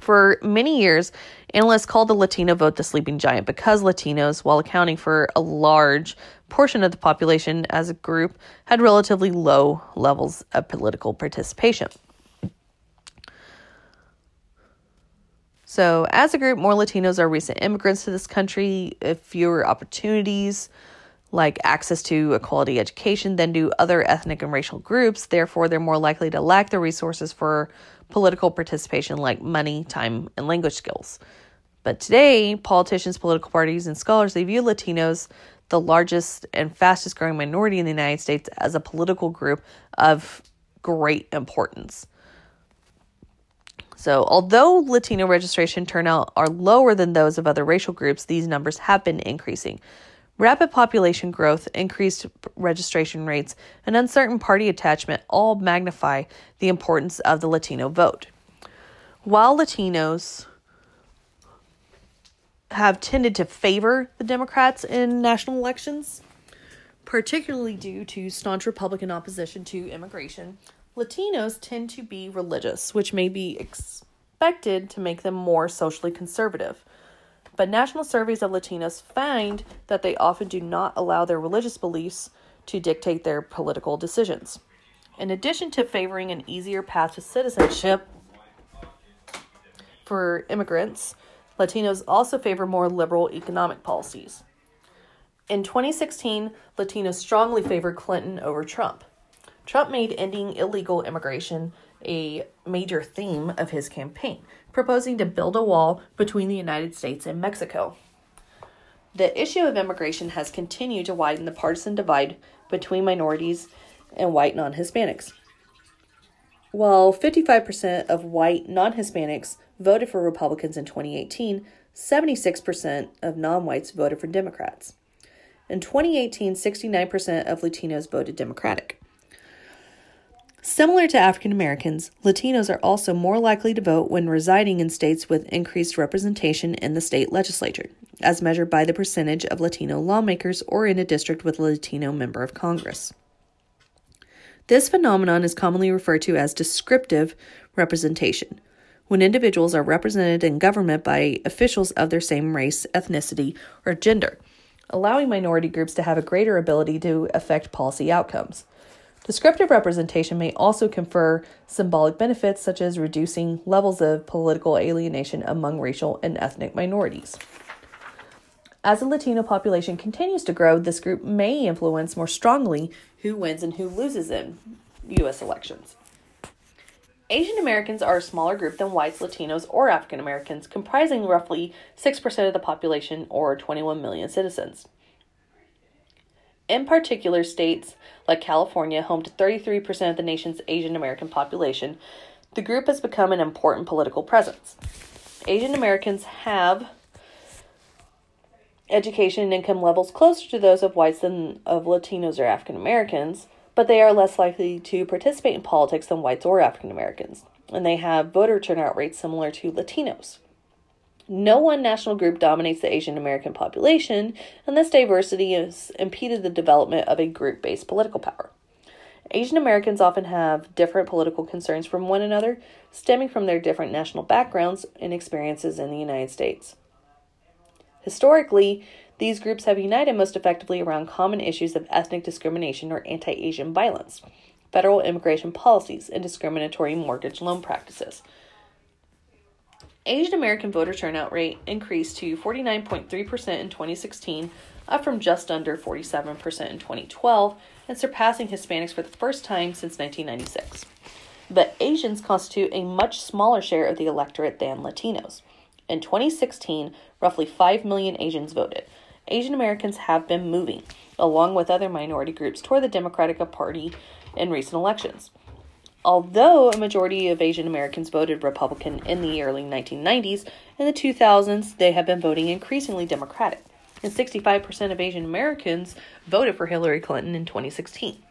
For many years, Analysts call the Latino vote the sleeping giant because Latinos, while accounting for a large portion of the population as a group, had relatively low levels of political participation. So, as a group, more Latinos are recent immigrants to this country, uh, fewer opportunities like access to a quality education than do other ethnic and racial groups. Therefore, they're more likely to lack the resources for political participation like money, time, and language skills. But today, politicians, political parties, and scholars they view Latinos, the largest and fastest growing minority in the United States, as a political group of great importance. So, although Latino registration turnout are lower than those of other racial groups, these numbers have been increasing. Rapid population growth, increased registration rates, and uncertain party attachment all magnify the importance of the Latino vote. While Latinos have tended to favor the Democrats in national elections, particularly due to staunch Republican opposition to immigration, Latinos tend to be religious, which may be expected to make them more socially conservative. But national surveys of Latinos find that they often do not allow their religious beliefs to dictate their political decisions. In addition to favoring an easier path to citizenship for immigrants, Latinos also favor more liberal economic policies. In 2016, Latinos strongly favored Clinton over Trump. Trump made ending illegal immigration a major theme of his campaign, proposing to build a wall between the United States and Mexico. The issue of immigration has continued to widen the partisan divide between minorities and white non Hispanics. While 55% of white non Hispanics voted for Republicans in 2018, 76% of non whites voted for Democrats. In 2018, 69% of Latinos voted Democratic. Similar to African Americans, Latinos are also more likely to vote when residing in states with increased representation in the state legislature, as measured by the percentage of Latino lawmakers or in a district with a Latino member of Congress. This phenomenon is commonly referred to as descriptive representation, when individuals are represented in government by officials of their same race, ethnicity, or gender, allowing minority groups to have a greater ability to affect policy outcomes. Descriptive representation may also confer symbolic benefits, such as reducing levels of political alienation among racial and ethnic minorities. As the Latino population continues to grow, this group may influence more strongly who wins and who loses in U.S. elections. Asian Americans are a smaller group than whites, Latinos, or African Americans, comprising roughly 6% of the population or 21 million citizens. In particular, states like California, home to 33% of the nation's Asian American population, the group has become an important political presence. Asian Americans have education and income levels closer to those of whites than of Latinos or African Americans, but they are less likely to participate in politics than whites or African Americans, and they have voter turnout rates similar to Latinos. No one national group dominates the Asian American population, and this diversity has impeded the development of a group based political power. Asian Americans often have different political concerns from one another, stemming from their different national backgrounds and experiences in the United States. Historically, these groups have united most effectively around common issues of ethnic discrimination or anti Asian violence, federal immigration policies, and discriminatory mortgage loan practices. Asian American voter turnout rate increased to 49.3% in 2016, up from just under 47% in 2012, and surpassing Hispanics for the first time since 1996. But Asians constitute a much smaller share of the electorate than Latinos. In 2016, roughly 5 million Asians voted. Asian Americans have been moving, along with other minority groups, toward the Democratic Party in recent elections. Although a majority of Asian Americans voted Republican in the early 1990s, in the 2000s they have been voting increasingly Democratic, and 65% of Asian Americans voted for Hillary Clinton in 2016.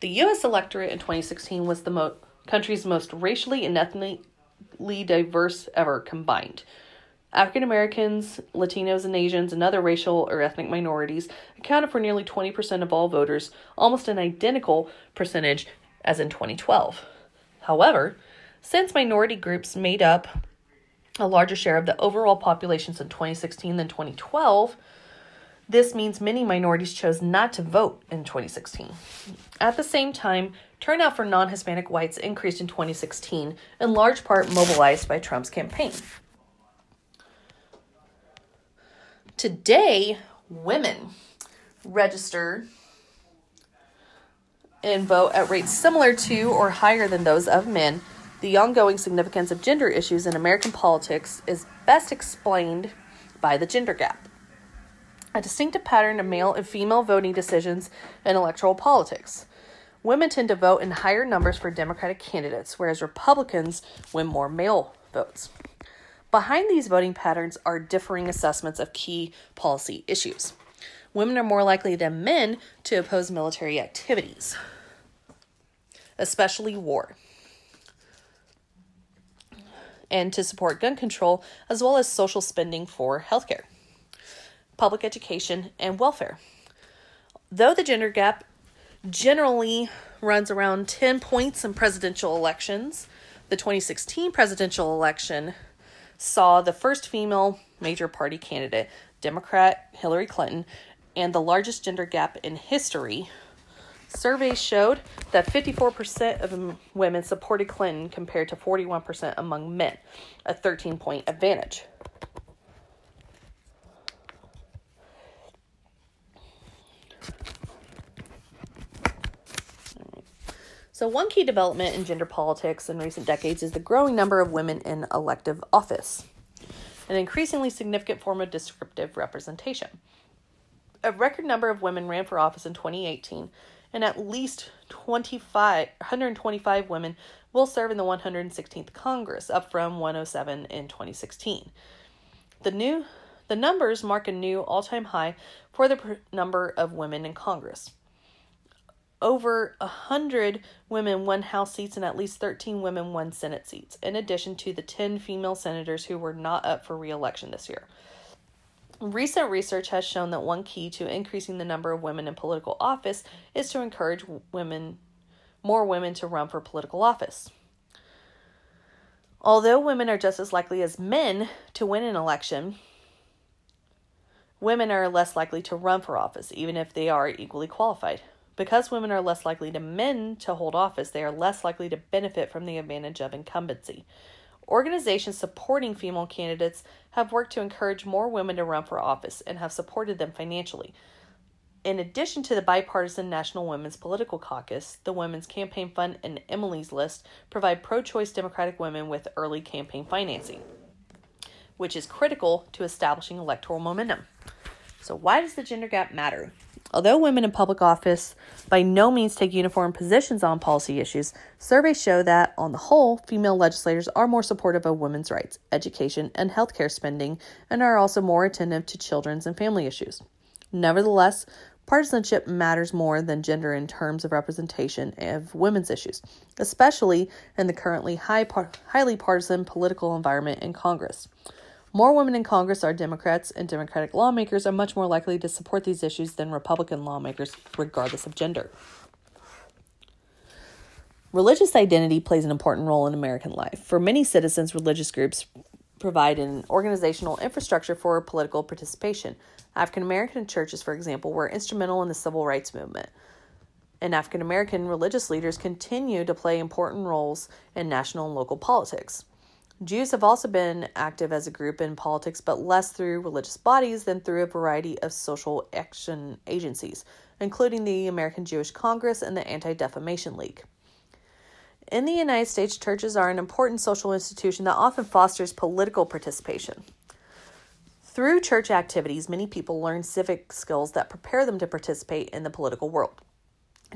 The U.S. electorate in 2016 was the mo- country's most racially and ethnically diverse ever combined. African Americans, Latinos, and Asians, and other racial or ethnic minorities accounted for nearly 20% of all voters, almost an identical percentage as in 2012. However, since minority groups made up a larger share of the overall populations in 2016 than 2012, this means many minorities chose not to vote in 2016. At the same time, turnout for non Hispanic whites increased in 2016, in large part mobilized by Trump's campaign. Today, women register and vote at rates similar to or higher than those of men. The ongoing significance of gender issues in American politics is best explained by the gender gap, a distinctive pattern of male and female voting decisions in electoral politics. Women tend to vote in higher numbers for Democratic candidates, whereas Republicans win more male votes. Behind these voting patterns are differing assessments of key policy issues. Women are more likely than men to oppose military activities, especially war, and to support gun control, as well as social spending for healthcare, public education, and welfare. Though the gender gap generally runs around 10 points in presidential elections, the 2016 presidential election saw the first female major party candidate, Democrat Hillary Clinton, and the largest gender gap in history. Surveys showed that 54% of women supported Clinton compared to 41% among men, a 13 point advantage. So, one key development in gender politics in recent decades is the growing number of women in elective office, an increasingly significant form of descriptive representation. A record number of women ran for office in 2018, and at least 25, 125 women will serve in the 116th Congress, up from 107 in 2016. The new the numbers mark a new all-time high for the number of women in Congress over 100 women won House seats and at least 13 women won Senate seats, in addition to the 10 female senators who were not up for re election this year. Recent research has shown that one key to increasing the number of women in political office is to encourage women more women to run for political office. Although women are just as likely as men to win an election, women are less likely to run for office, even if they are equally qualified. Because women are less likely than men to hold office, they are less likely to benefit from the advantage of incumbency. Organizations supporting female candidates have worked to encourage more women to run for office and have supported them financially. In addition to the bipartisan National Women's Political Caucus, the Women's Campaign Fund, and Emily's List provide pro choice Democratic women with early campaign financing, which is critical to establishing electoral momentum. So, why does the gender gap matter? Although women in public office by no means take uniform positions on policy issues, surveys show that, on the whole, female legislators are more supportive of women's rights, education, and healthcare spending, and are also more attentive to children's and family issues. Nevertheless, partisanship matters more than gender in terms of representation of women's issues, especially in the currently high par- highly partisan political environment in Congress. More women in Congress are Democrats, and Democratic lawmakers are much more likely to support these issues than Republican lawmakers, regardless of gender. Religious identity plays an important role in American life. For many citizens, religious groups provide an organizational infrastructure for political participation. African American churches, for example, were instrumental in the civil rights movement. And African American religious leaders continue to play important roles in national and local politics. Jews have also been active as a group in politics, but less through religious bodies than through a variety of social action agencies, including the American Jewish Congress and the Anti Defamation League. In the United States, churches are an important social institution that often fosters political participation. Through church activities, many people learn civic skills that prepare them to participate in the political world.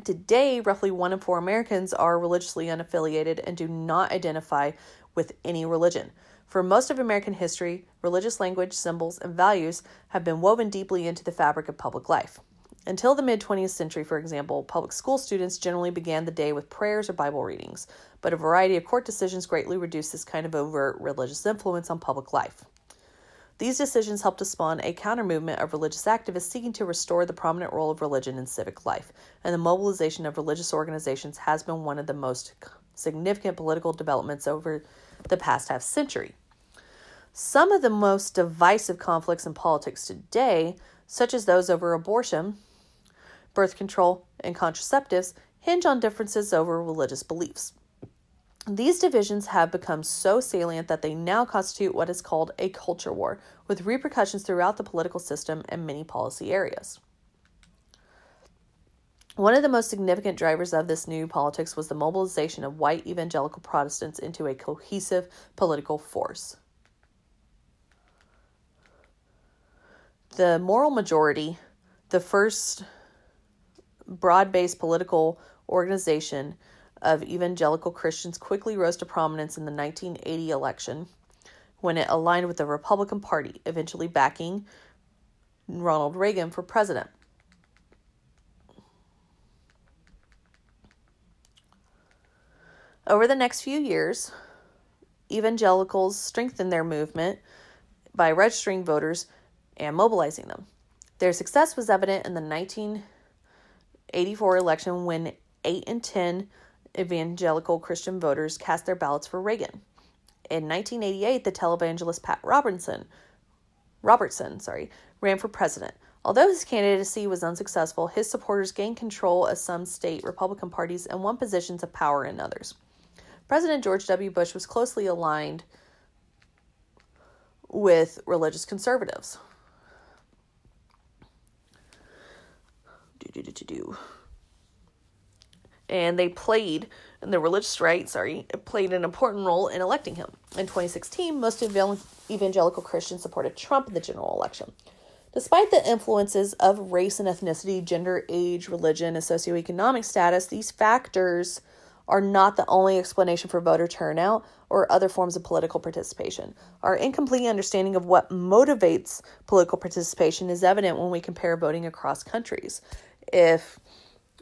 Today, roughly one in four Americans are religiously unaffiliated and do not identify with any religion. For most of American history, religious language, symbols, and values have been woven deeply into the fabric of public life. Until the mid 20th century, for example, public school students generally began the day with prayers or Bible readings, but a variety of court decisions greatly reduced this kind of overt religious influence on public life. These decisions helped to spawn a counter movement of religious activists seeking to restore the prominent role of religion in civic life, and the mobilization of religious organizations has been one of the most significant political developments over the past half century. Some of the most divisive conflicts in politics today, such as those over abortion, birth control, and contraceptives, hinge on differences over religious beliefs. These divisions have become so salient that they now constitute what is called a culture war, with repercussions throughout the political system and many policy areas. One of the most significant drivers of this new politics was the mobilization of white evangelical Protestants into a cohesive political force. The moral majority, the first broad based political organization of evangelical Christians, quickly rose to prominence in the 1980 election when it aligned with the Republican Party, eventually backing Ronald Reagan for president. Over the next few years, evangelicals strengthened their movement by registering voters and mobilizing them. Their success was evident in the 1984 election when 8 in 10 evangelical Christian voters cast their ballots for Reagan. In 1988, the televangelist Pat Robertson, Robertson, sorry, ran for president. Although his candidacy was unsuccessful, his supporters gained control of some state Republican parties and won positions of power in others. President George W. Bush was closely aligned with religious conservatives. And they played, and the religious right, sorry, played an important role in electing him. In 2016, most evangelical Christians supported Trump in the general election. Despite the influences of race and ethnicity, gender, age, religion, and socioeconomic status, these factors are not the only explanation for voter turnout or other forms of political participation. Our incomplete understanding of what motivates political participation is evident when we compare voting across countries. If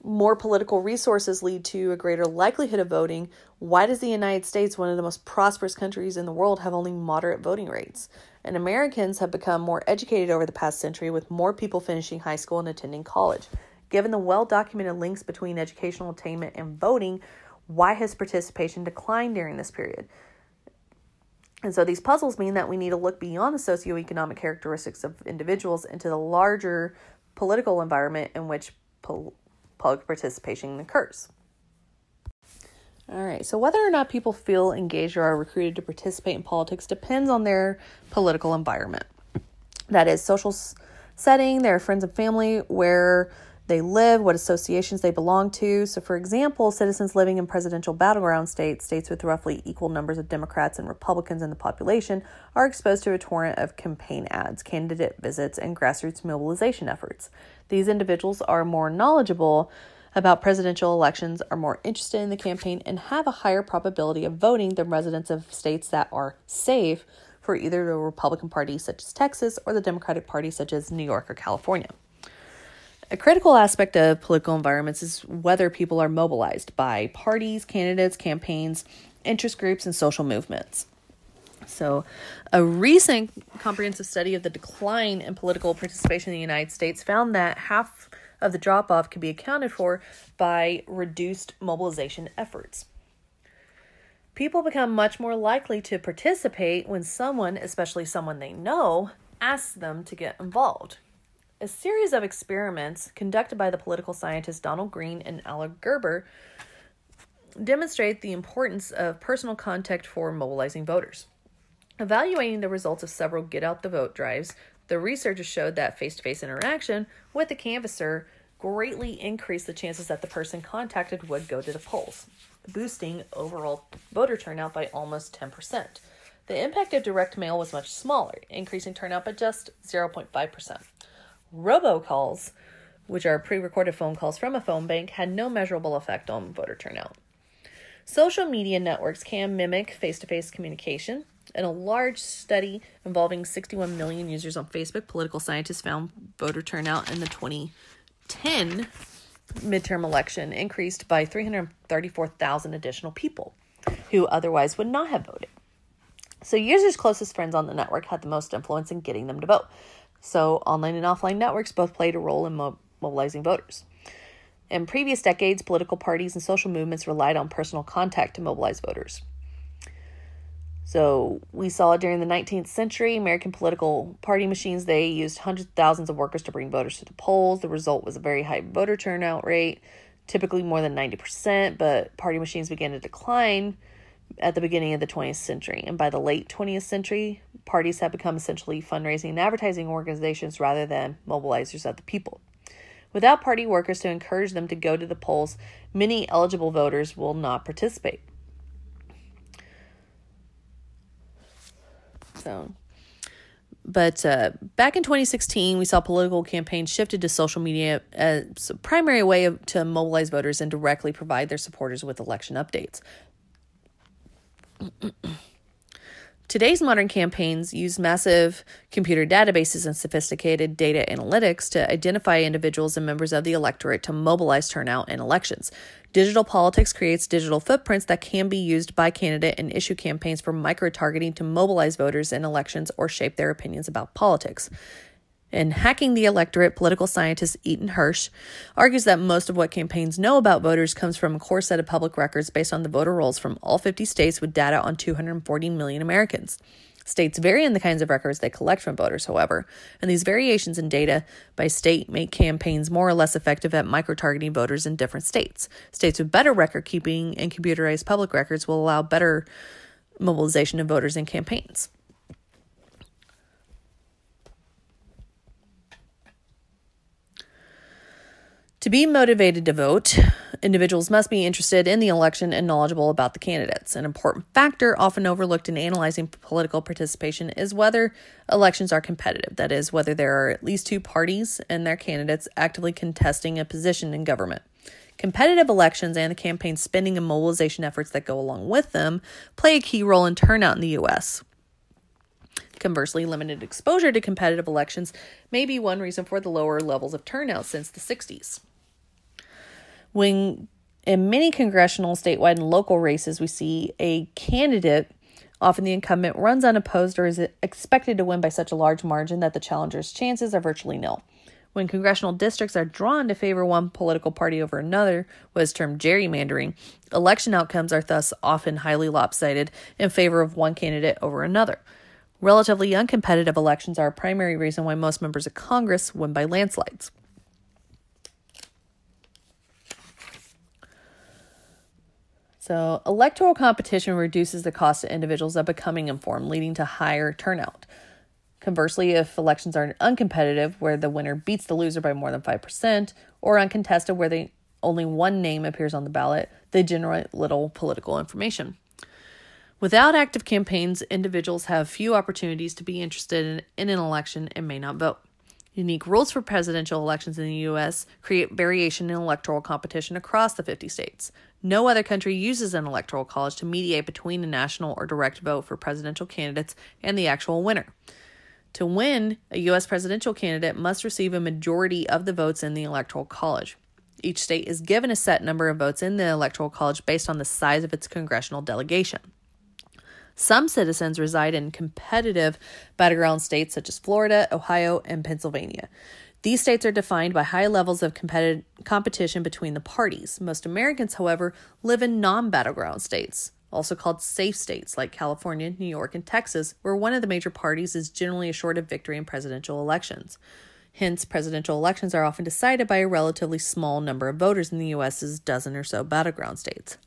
more political resources lead to a greater likelihood of voting, why does the United States, one of the most prosperous countries in the world, have only moderate voting rates? And Americans have become more educated over the past century, with more people finishing high school and attending college. Given the well documented links between educational attainment and voting, why has participation declined during this period? And so these puzzles mean that we need to look beyond the socioeconomic characteristics of individuals into the larger political environment in which public participation occurs. All right, so whether or not people feel engaged or are recruited to participate in politics depends on their political environment. That is, social setting, their friends and family, where they live, what associations they belong to. So, for example, citizens living in presidential battleground states, states with roughly equal numbers of Democrats and Republicans in the population, are exposed to a torrent of campaign ads, candidate visits, and grassroots mobilization efforts. These individuals are more knowledgeable about presidential elections, are more interested in the campaign, and have a higher probability of voting than residents of states that are safe for either the Republican Party, such as Texas, or the Democratic Party, such as New York or California. A critical aspect of political environments is whether people are mobilized by parties, candidates, campaigns, interest groups, and social movements. So, a recent comprehensive study of the decline in political participation in the United States found that half of the drop off can be accounted for by reduced mobilization efforts. People become much more likely to participate when someone, especially someone they know, asks them to get involved. A series of experiments conducted by the political scientists Donald Green and Alan Gerber demonstrate the importance of personal contact for mobilizing voters. Evaluating the results of several get out the vote drives, the researchers showed that face to face interaction with the canvasser greatly increased the chances that the person contacted would go to the polls, boosting overall voter turnout by almost 10%. The impact of direct mail was much smaller, increasing turnout by just 0.5%. Robocalls, which are pre recorded phone calls from a phone bank, had no measurable effect on voter turnout. Social media networks can mimic face to face communication. In a large study involving 61 million users on Facebook, political scientists found voter turnout in the 2010 midterm election increased by 334,000 additional people who otherwise would not have voted. So, users' closest friends on the network had the most influence in getting them to vote. So, online and offline networks both played a role in mo- mobilizing voters. In previous decades, political parties and social movements relied on personal contact to mobilize voters. So we saw during the 19th century, American political party machines, they used hundreds of thousands of workers to bring voters to the polls. The result was a very high voter turnout rate, typically more than 90%, but party machines began to decline at the beginning of the 20th century. And by the late 20th century, parties have become essentially fundraising and advertising organizations rather than mobilizers of the people. Without party workers to encourage them to go to the polls, many eligible voters will not participate. So, but uh, back in 2016, we saw political campaigns shifted to social media as a primary way of, to mobilize voters and directly provide their supporters with election updates. <clears throat> Today's modern campaigns use massive computer databases and sophisticated data analytics to identify individuals and members of the electorate to mobilize turnout in elections. Digital politics creates digital footprints that can be used by candidate and issue campaigns for micro targeting to mobilize voters in elections or shape their opinions about politics. In Hacking the Electorate, political scientist Eitan Hersh argues that most of what campaigns know about voters comes from a core set of public records based on the voter rolls from all 50 states with data on 240 million Americans. States vary in the kinds of records they collect from voters, however, and these variations in data by state make campaigns more or less effective at micro targeting voters in different states. States with better record keeping and computerized public records will allow better mobilization of voters in campaigns. To be motivated to vote, individuals must be interested in the election and knowledgeable about the candidates. An important factor, often overlooked in analyzing political participation, is whether elections are competitive. That is, whether there are at least two parties and their candidates actively contesting a position in government. Competitive elections and the campaign spending and mobilization efforts that go along with them play a key role in turnout in the U.S. Conversely, limited exposure to competitive elections may be one reason for the lower levels of turnout since the 60s. When in many congressional, statewide, and local races, we see a candidate, often the incumbent, runs unopposed or is expected to win by such a large margin that the challenger's chances are virtually nil. When congressional districts are drawn to favor one political party over another, what is termed gerrymandering, election outcomes are thus often highly lopsided in favor of one candidate over another. Relatively uncompetitive elections are a primary reason why most members of Congress win by landslides. So, electoral competition reduces the cost to individuals of becoming informed, leading to higher turnout. Conversely, if elections are uncompetitive, where the winner beats the loser by more than 5%, or uncontested, where only one name appears on the ballot, they generate little political information. Without active campaigns, individuals have few opportunities to be interested in, in an election and may not vote. Unique rules for presidential elections in the U.S. create variation in electoral competition across the 50 states. No other country uses an electoral college to mediate between a national or direct vote for presidential candidates and the actual winner. To win, a U.S. presidential candidate must receive a majority of the votes in the electoral college. Each state is given a set number of votes in the electoral college based on the size of its congressional delegation. Some citizens reside in competitive battleground states such as Florida, Ohio, and Pennsylvania. These states are defined by high levels of competitive competition between the parties. Most Americans, however, live in non battleground states, also called safe states like California, New York, and Texas, where one of the major parties is generally assured of victory in presidential elections. Hence, presidential elections are often decided by a relatively small number of voters in the U.S.'s dozen or so battleground states.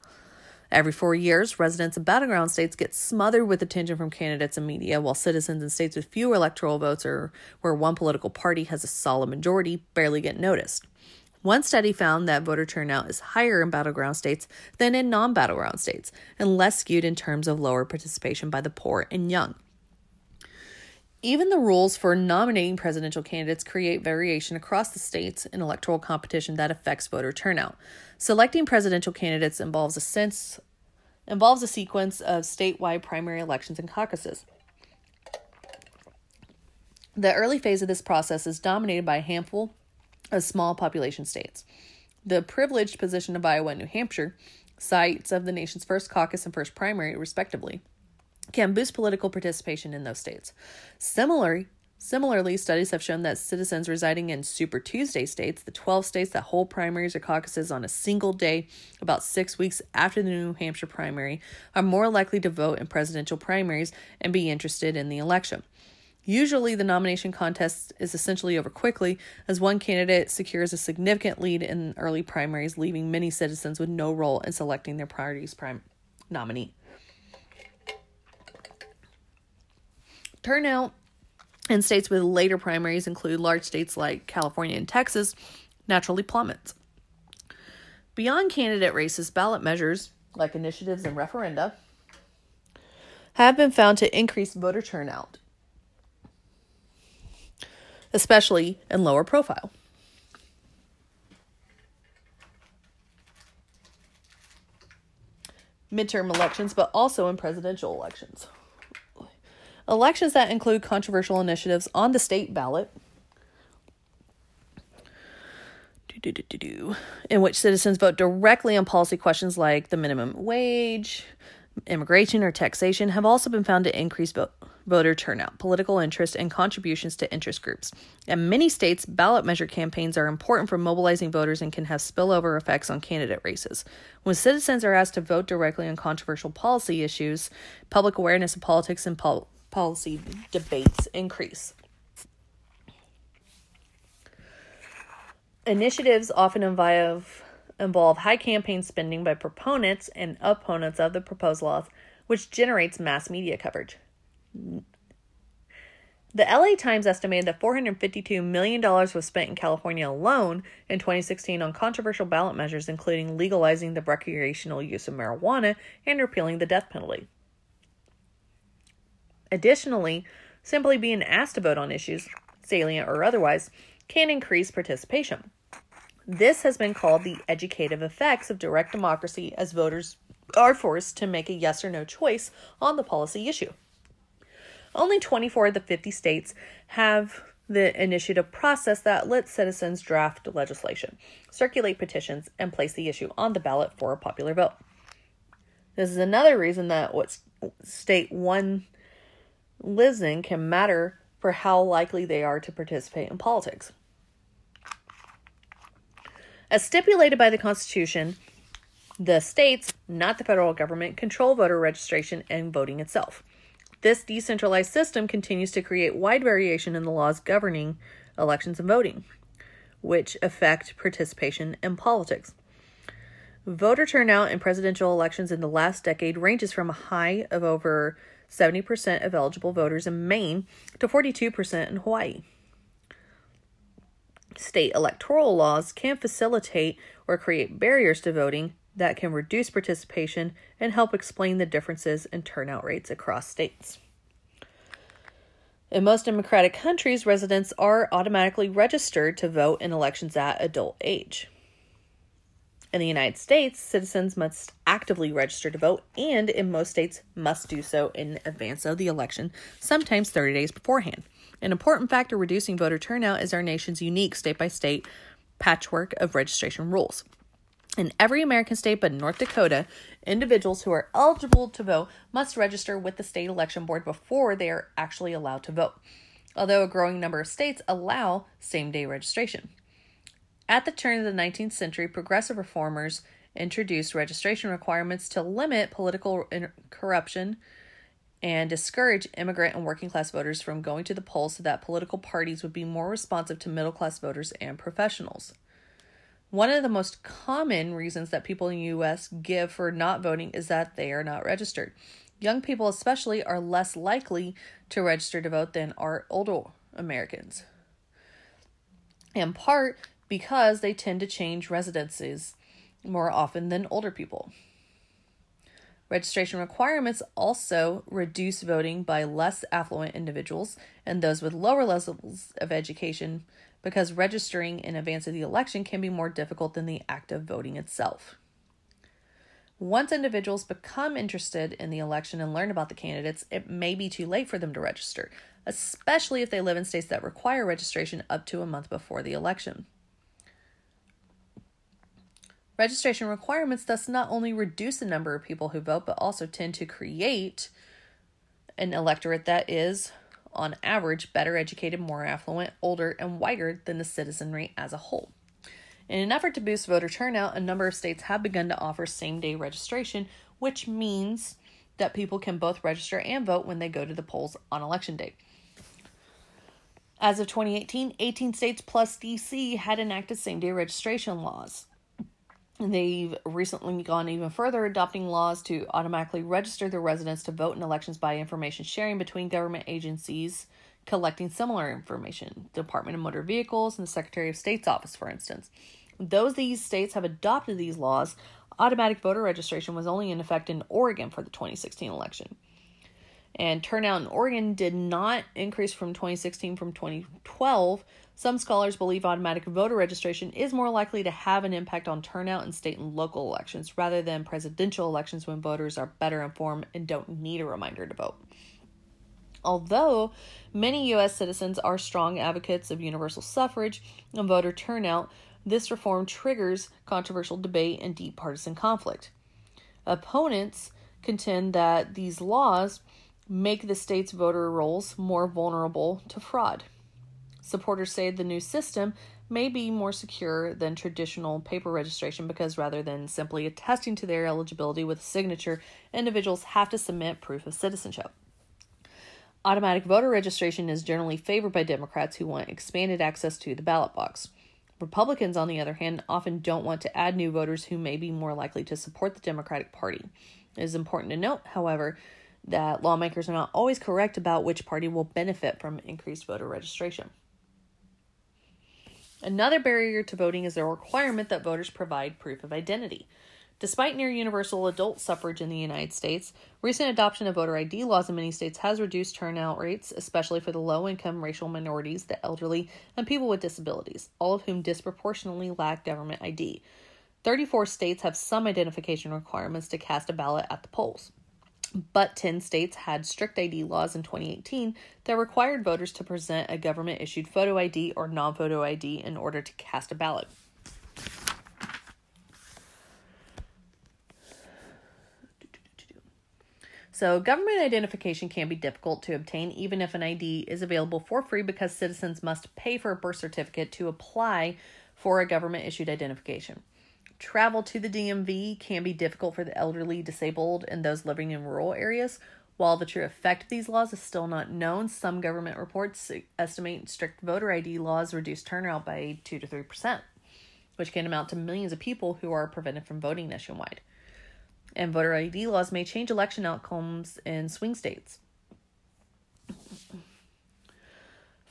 Every four years, residents of battleground states get smothered with attention from candidates and media, while citizens in states with fewer electoral votes or where one political party has a solid majority barely get noticed. One study found that voter turnout is higher in battleground states than in non battleground states, and less skewed in terms of lower participation by the poor and young. Even the rules for nominating presidential candidates create variation across the states in electoral competition that affects voter turnout. Selecting presidential candidates involves a sense involves a sequence of statewide primary elections and caucuses. The early phase of this process is dominated by a handful of small population states. The privileged position of Iowa and New Hampshire, sites of the nation's first caucus and first primary, respectively, can boost political participation in those states. Similarly, Similarly, studies have shown that citizens residing in Super Tuesday states, the 12 states that hold primaries or caucuses on a single day about six weeks after the New Hampshire primary, are more likely to vote in presidential primaries and be interested in the election. Usually, the nomination contest is essentially over quickly, as one candidate secures a significant lead in early primaries, leaving many citizens with no role in selecting their party's nominee. Turnout in states with later primaries include large states like California and Texas naturally plummets. Beyond candidate races, ballot measures like initiatives and referenda have been found to increase voter turnout, especially in lower profile. Midterm elections, but also in presidential elections. Elections that include controversial initiatives on the state ballot, in which citizens vote directly on policy questions like the minimum wage, immigration, or taxation, have also been found to increase vote, voter turnout, political interest, and contributions to interest groups. In many states, ballot measure campaigns are important for mobilizing voters and can have spillover effects on candidate races. When citizens are asked to vote directly on controversial policy issues, public awareness of politics and pol- policy debates increase. Initiatives often involve, involve high campaign spending by proponents and opponents of the proposed laws, which generates mass media coverage. The LA Times estimated that $452 million was spent in California alone in 2016 on controversial ballot measures, including legalizing the recreational use of marijuana and repealing the death penalty. Additionally, simply being asked to vote on issues, salient or otherwise, can increase participation. This has been called the educative effects of direct democracy as voters are forced to make a yes or no choice on the policy issue. Only 24 of the 50 states have the initiative process that lets citizens draft legislation, circulate petitions, and place the issue on the ballot for a popular vote. This is another reason that what state one in can matter for how likely they are to participate in politics. As stipulated by the Constitution, the states, not the federal government, control voter registration and voting itself. This decentralized system continues to create wide variation in the laws governing elections and voting, which affect participation in politics. Voter turnout in presidential elections in the last decade ranges from a high of over 70% of eligible voters in Maine to 42% in Hawaii. State electoral laws can facilitate or create barriers to voting that can reduce participation and help explain the differences in turnout rates across states. In most democratic countries, residents are automatically registered to vote in elections at adult age. In the United States, citizens must actively register to vote and in most states must do so in advance of the election, sometimes 30 days beforehand. An important factor reducing voter turnout is our nation's unique state by state patchwork of registration rules. In every American state but North Dakota, individuals who are eligible to vote must register with the state election board before they are actually allowed to vote, although a growing number of states allow same day registration. At the turn of the 19th century, progressive reformers introduced registration requirements to limit political corruption and discourage immigrant and working class voters from going to the polls so that political parties would be more responsive to middle class voters and professionals. One of the most common reasons that people in the US give for not voting is that they are not registered. Young people, especially, are less likely to register to vote than are older Americans. In part because they tend to change residences more often than older people. Registration requirements also reduce voting by less affluent individuals and those with lower levels of education because registering in advance of the election can be more difficult than the act of voting itself. Once individuals become interested in the election and learn about the candidates, it may be too late for them to register, especially if they live in states that require registration up to a month before the election. Registration requirements thus not only reduce the number of people who vote, but also tend to create an electorate that is on average, better educated, more affluent, older, and whiter than the citizenry as a whole. In an effort to boost voter turnout, a number of states have begun to offer same day registration, which means that people can both register and vote when they go to the polls on election day. As of 2018, 18 states plus DC had enacted same day registration laws. They've recently gone even further, adopting laws to automatically register their residents to vote in elections by information sharing between government agencies collecting similar information. The Department of Motor Vehicles and the Secretary of State's office, for instance. Those these states have adopted these laws, automatic voter registration was only in effect in Oregon for the 2016 election. And turnout in Oregon did not increase from 2016 from 2012. Some scholars believe automatic voter registration is more likely to have an impact on turnout in state and local elections rather than presidential elections when voters are better informed and don't need a reminder to vote. Although many U.S. citizens are strong advocates of universal suffrage and voter turnout, this reform triggers controversial debate and deep partisan conflict. Opponents contend that these laws make the state's voter rolls more vulnerable to fraud. Supporters say the new system may be more secure than traditional paper registration because rather than simply attesting to their eligibility with a signature, individuals have to submit proof of citizenship. Automatic voter registration is generally favored by Democrats who want expanded access to the ballot box. Republicans, on the other hand, often don't want to add new voters who may be more likely to support the Democratic Party. It is important to note, however, that lawmakers are not always correct about which party will benefit from increased voter registration. Another barrier to voting is the requirement that voters provide proof of identity. Despite near universal adult suffrage in the United States, recent adoption of voter ID laws in many states has reduced turnout rates, especially for the low income racial minorities, the elderly, and people with disabilities, all of whom disproportionately lack government ID. 34 states have some identification requirements to cast a ballot at the polls. But 10 states had strict ID laws in 2018 that required voters to present a government issued photo ID or non photo ID in order to cast a ballot. So, government identification can be difficult to obtain even if an ID is available for free because citizens must pay for a birth certificate to apply for a government issued identification. Travel to the DMV can be difficult for the elderly, disabled, and those living in rural areas. While the true effect of these laws is still not known, some government reports estimate strict voter ID laws reduce turnout by 2 to 3%, which can amount to millions of people who are prevented from voting nationwide and voter ID laws may change election outcomes in swing states.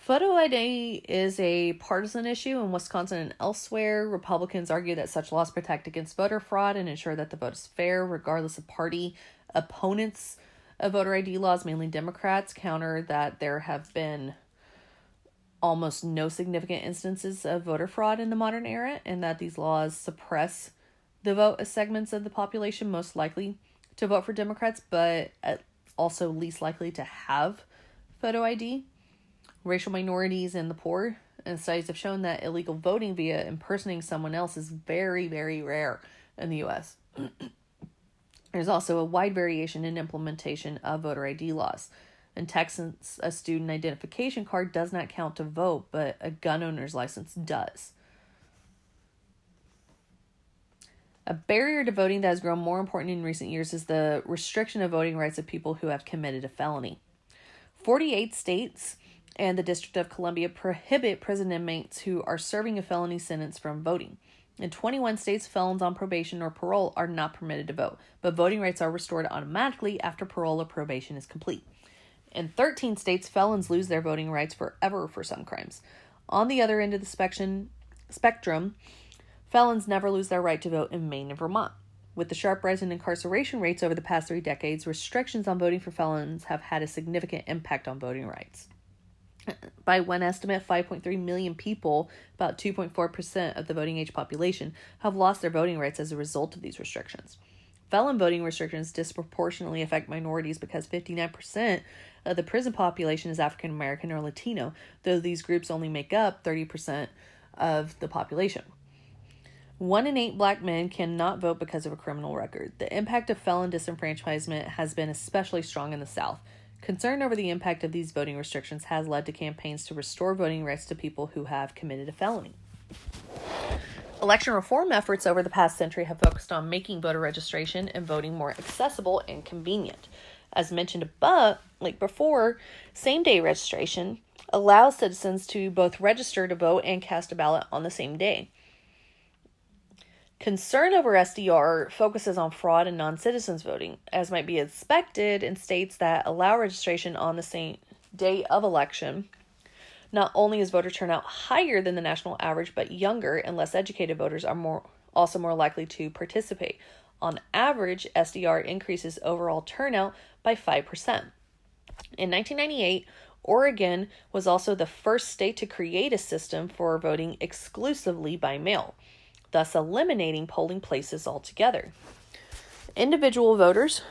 Photo ID is a partisan issue in Wisconsin and elsewhere. Republicans argue that such laws protect against voter fraud and ensure that the vote is fair, regardless of party. Opponents of voter ID laws, mainly Democrats, counter that there have been almost no significant instances of voter fraud in the modern era and that these laws suppress the vote of segments of the population most likely to vote for Democrats, but also least likely to have photo ID. Racial minorities and the poor. And studies have shown that illegal voting via impersonating someone else is very, very rare in the US. <clears throat> There's also a wide variation in implementation of voter ID laws. In Texas, a student identification card does not count to vote, but a gun owner's license does. A barrier to voting that has grown more important in recent years is the restriction of voting rights of people who have committed a felony. 48 states and the District of Columbia prohibit prison inmates who are serving a felony sentence from voting. In 21 states, felons on probation or parole are not permitted to vote, but voting rights are restored automatically after parole or probation is complete. In 13 states, felons lose their voting rights forever for some crimes. On the other end of the spectrum, Felons never lose their right to vote in Maine and Vermont. With the sharp rise in incarceration rates over the past three decades, restrictions on voting for felons have had a significant impact on voting rights. By one estimate, 5.3 million people, about 2.4% of the voting age population, have lost their voting rights as a result of these restrictions. Felon voting restrictions disproportionately affect minorities because 59% of the prison population is African American or Latino, though these groups only make up 30% of the population. One in eight black men cannot vote because of a criminal record. The impact of felon disenfranchisement has been especially strong in the South. Concern over the impact of these voting restrictions has led to campaigns to restore voting rights to people who have committed a felony. Election reform efforts over the past century have focused on making voter registration and voting more accessible and convenient. As mentioned above, like before, same day registration allows citizens to both register to vote and cast a ballot on the same day. Concern over SDR focuses on fraud and non citizens voting, as might be expected in states that allow registration on the same day of election. Not only is voter turnout higher than the national average, but younger and less educated voters are more also more likely to participate. On average, SDR increases overall turnout by 5%. In 1998, Oregon was also the first state to create a system for voting exclusively by mail thus eliminating polling places altogether. Individual voters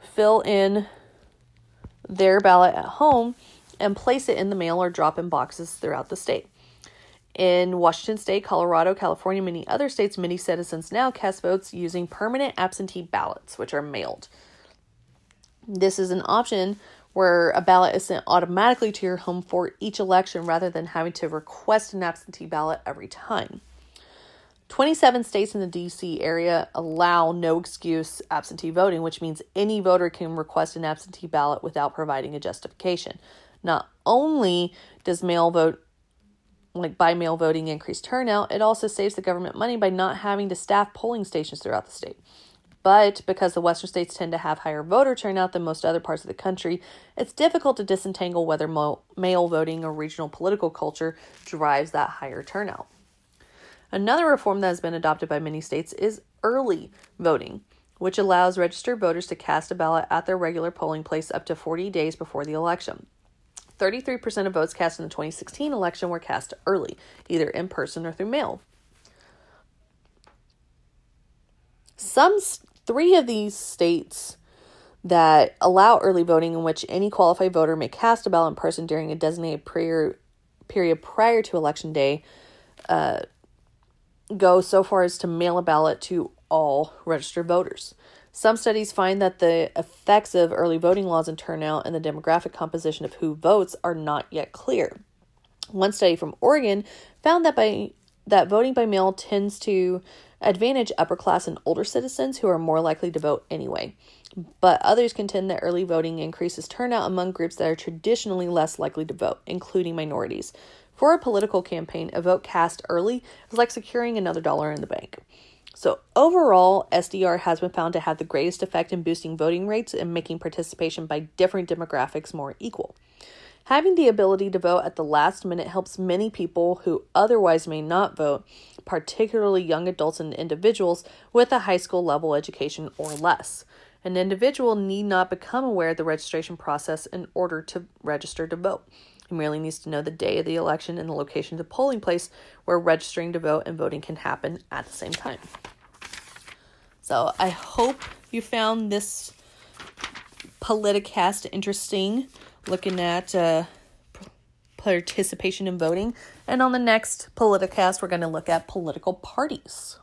fill in their ballot at home and place it in the mail or drop in boxes throughout the state. In Washington State, Colorado, California, many other states, many citizens now cast votes using permanent absentee ballots, which are mailed. This is an option where a ballot is sent automatically to your home for each election rather than having to request an absentee ballot every time. 27 states in the DC area allow no excuse absentee voting, which means any voter can request an absentee ballot without providing a justification. Not only does mail vote like by mail voting increase turnout, it also saves the government money by not having to staff polling stations throughout the state. But because the western states tend to have higher voter turnout than most other parts of the country, it's difficult to disentangle whether mail voting or regional political culture drives that higher turnout. Another reform that has been adopted by many states is early voting, which allows registered voters to cast a ballot at their regular polling place up to 40 days before the election. 33% of votes cast in the 2016 election were cast early, either in person or through mail. Some three of these states that allow early voting in which any qualified voter may cast a ballot in person during a designated prayer, period prior to election day uh, go so far as to mail a ballot to all registered voters. Some studies find that the effects of early voting laws and turnout and the demographic composition of who votes are not yet clear. One study from Oregon found that by that voting by mail tends to advantage upper class and older citizens who are more likely to vote anyway. But others contend that early voting increases turnout among groups that are traditionally less likely to vote, including minorities. For a political campaign, a vote cast early is like securing another dollar in the bank. So, overall, SDR has been found to have the greatest effect in boosting voting rates and making participation by different demographics more equal. Having the ability to vote at the last minute helps many people who otherwise may not vote, particularly young adults and individuals with a high school level education or less. An individual need not become aware of the registration process in order to register to vote. He merely needs to know the day of the election and the location of the polling place where registering to vote and voting can happen at the same time. So I hope you found this Politicast interesting, looking at uh, participation in voting. And on the next Politicast, we're going to look at political parties.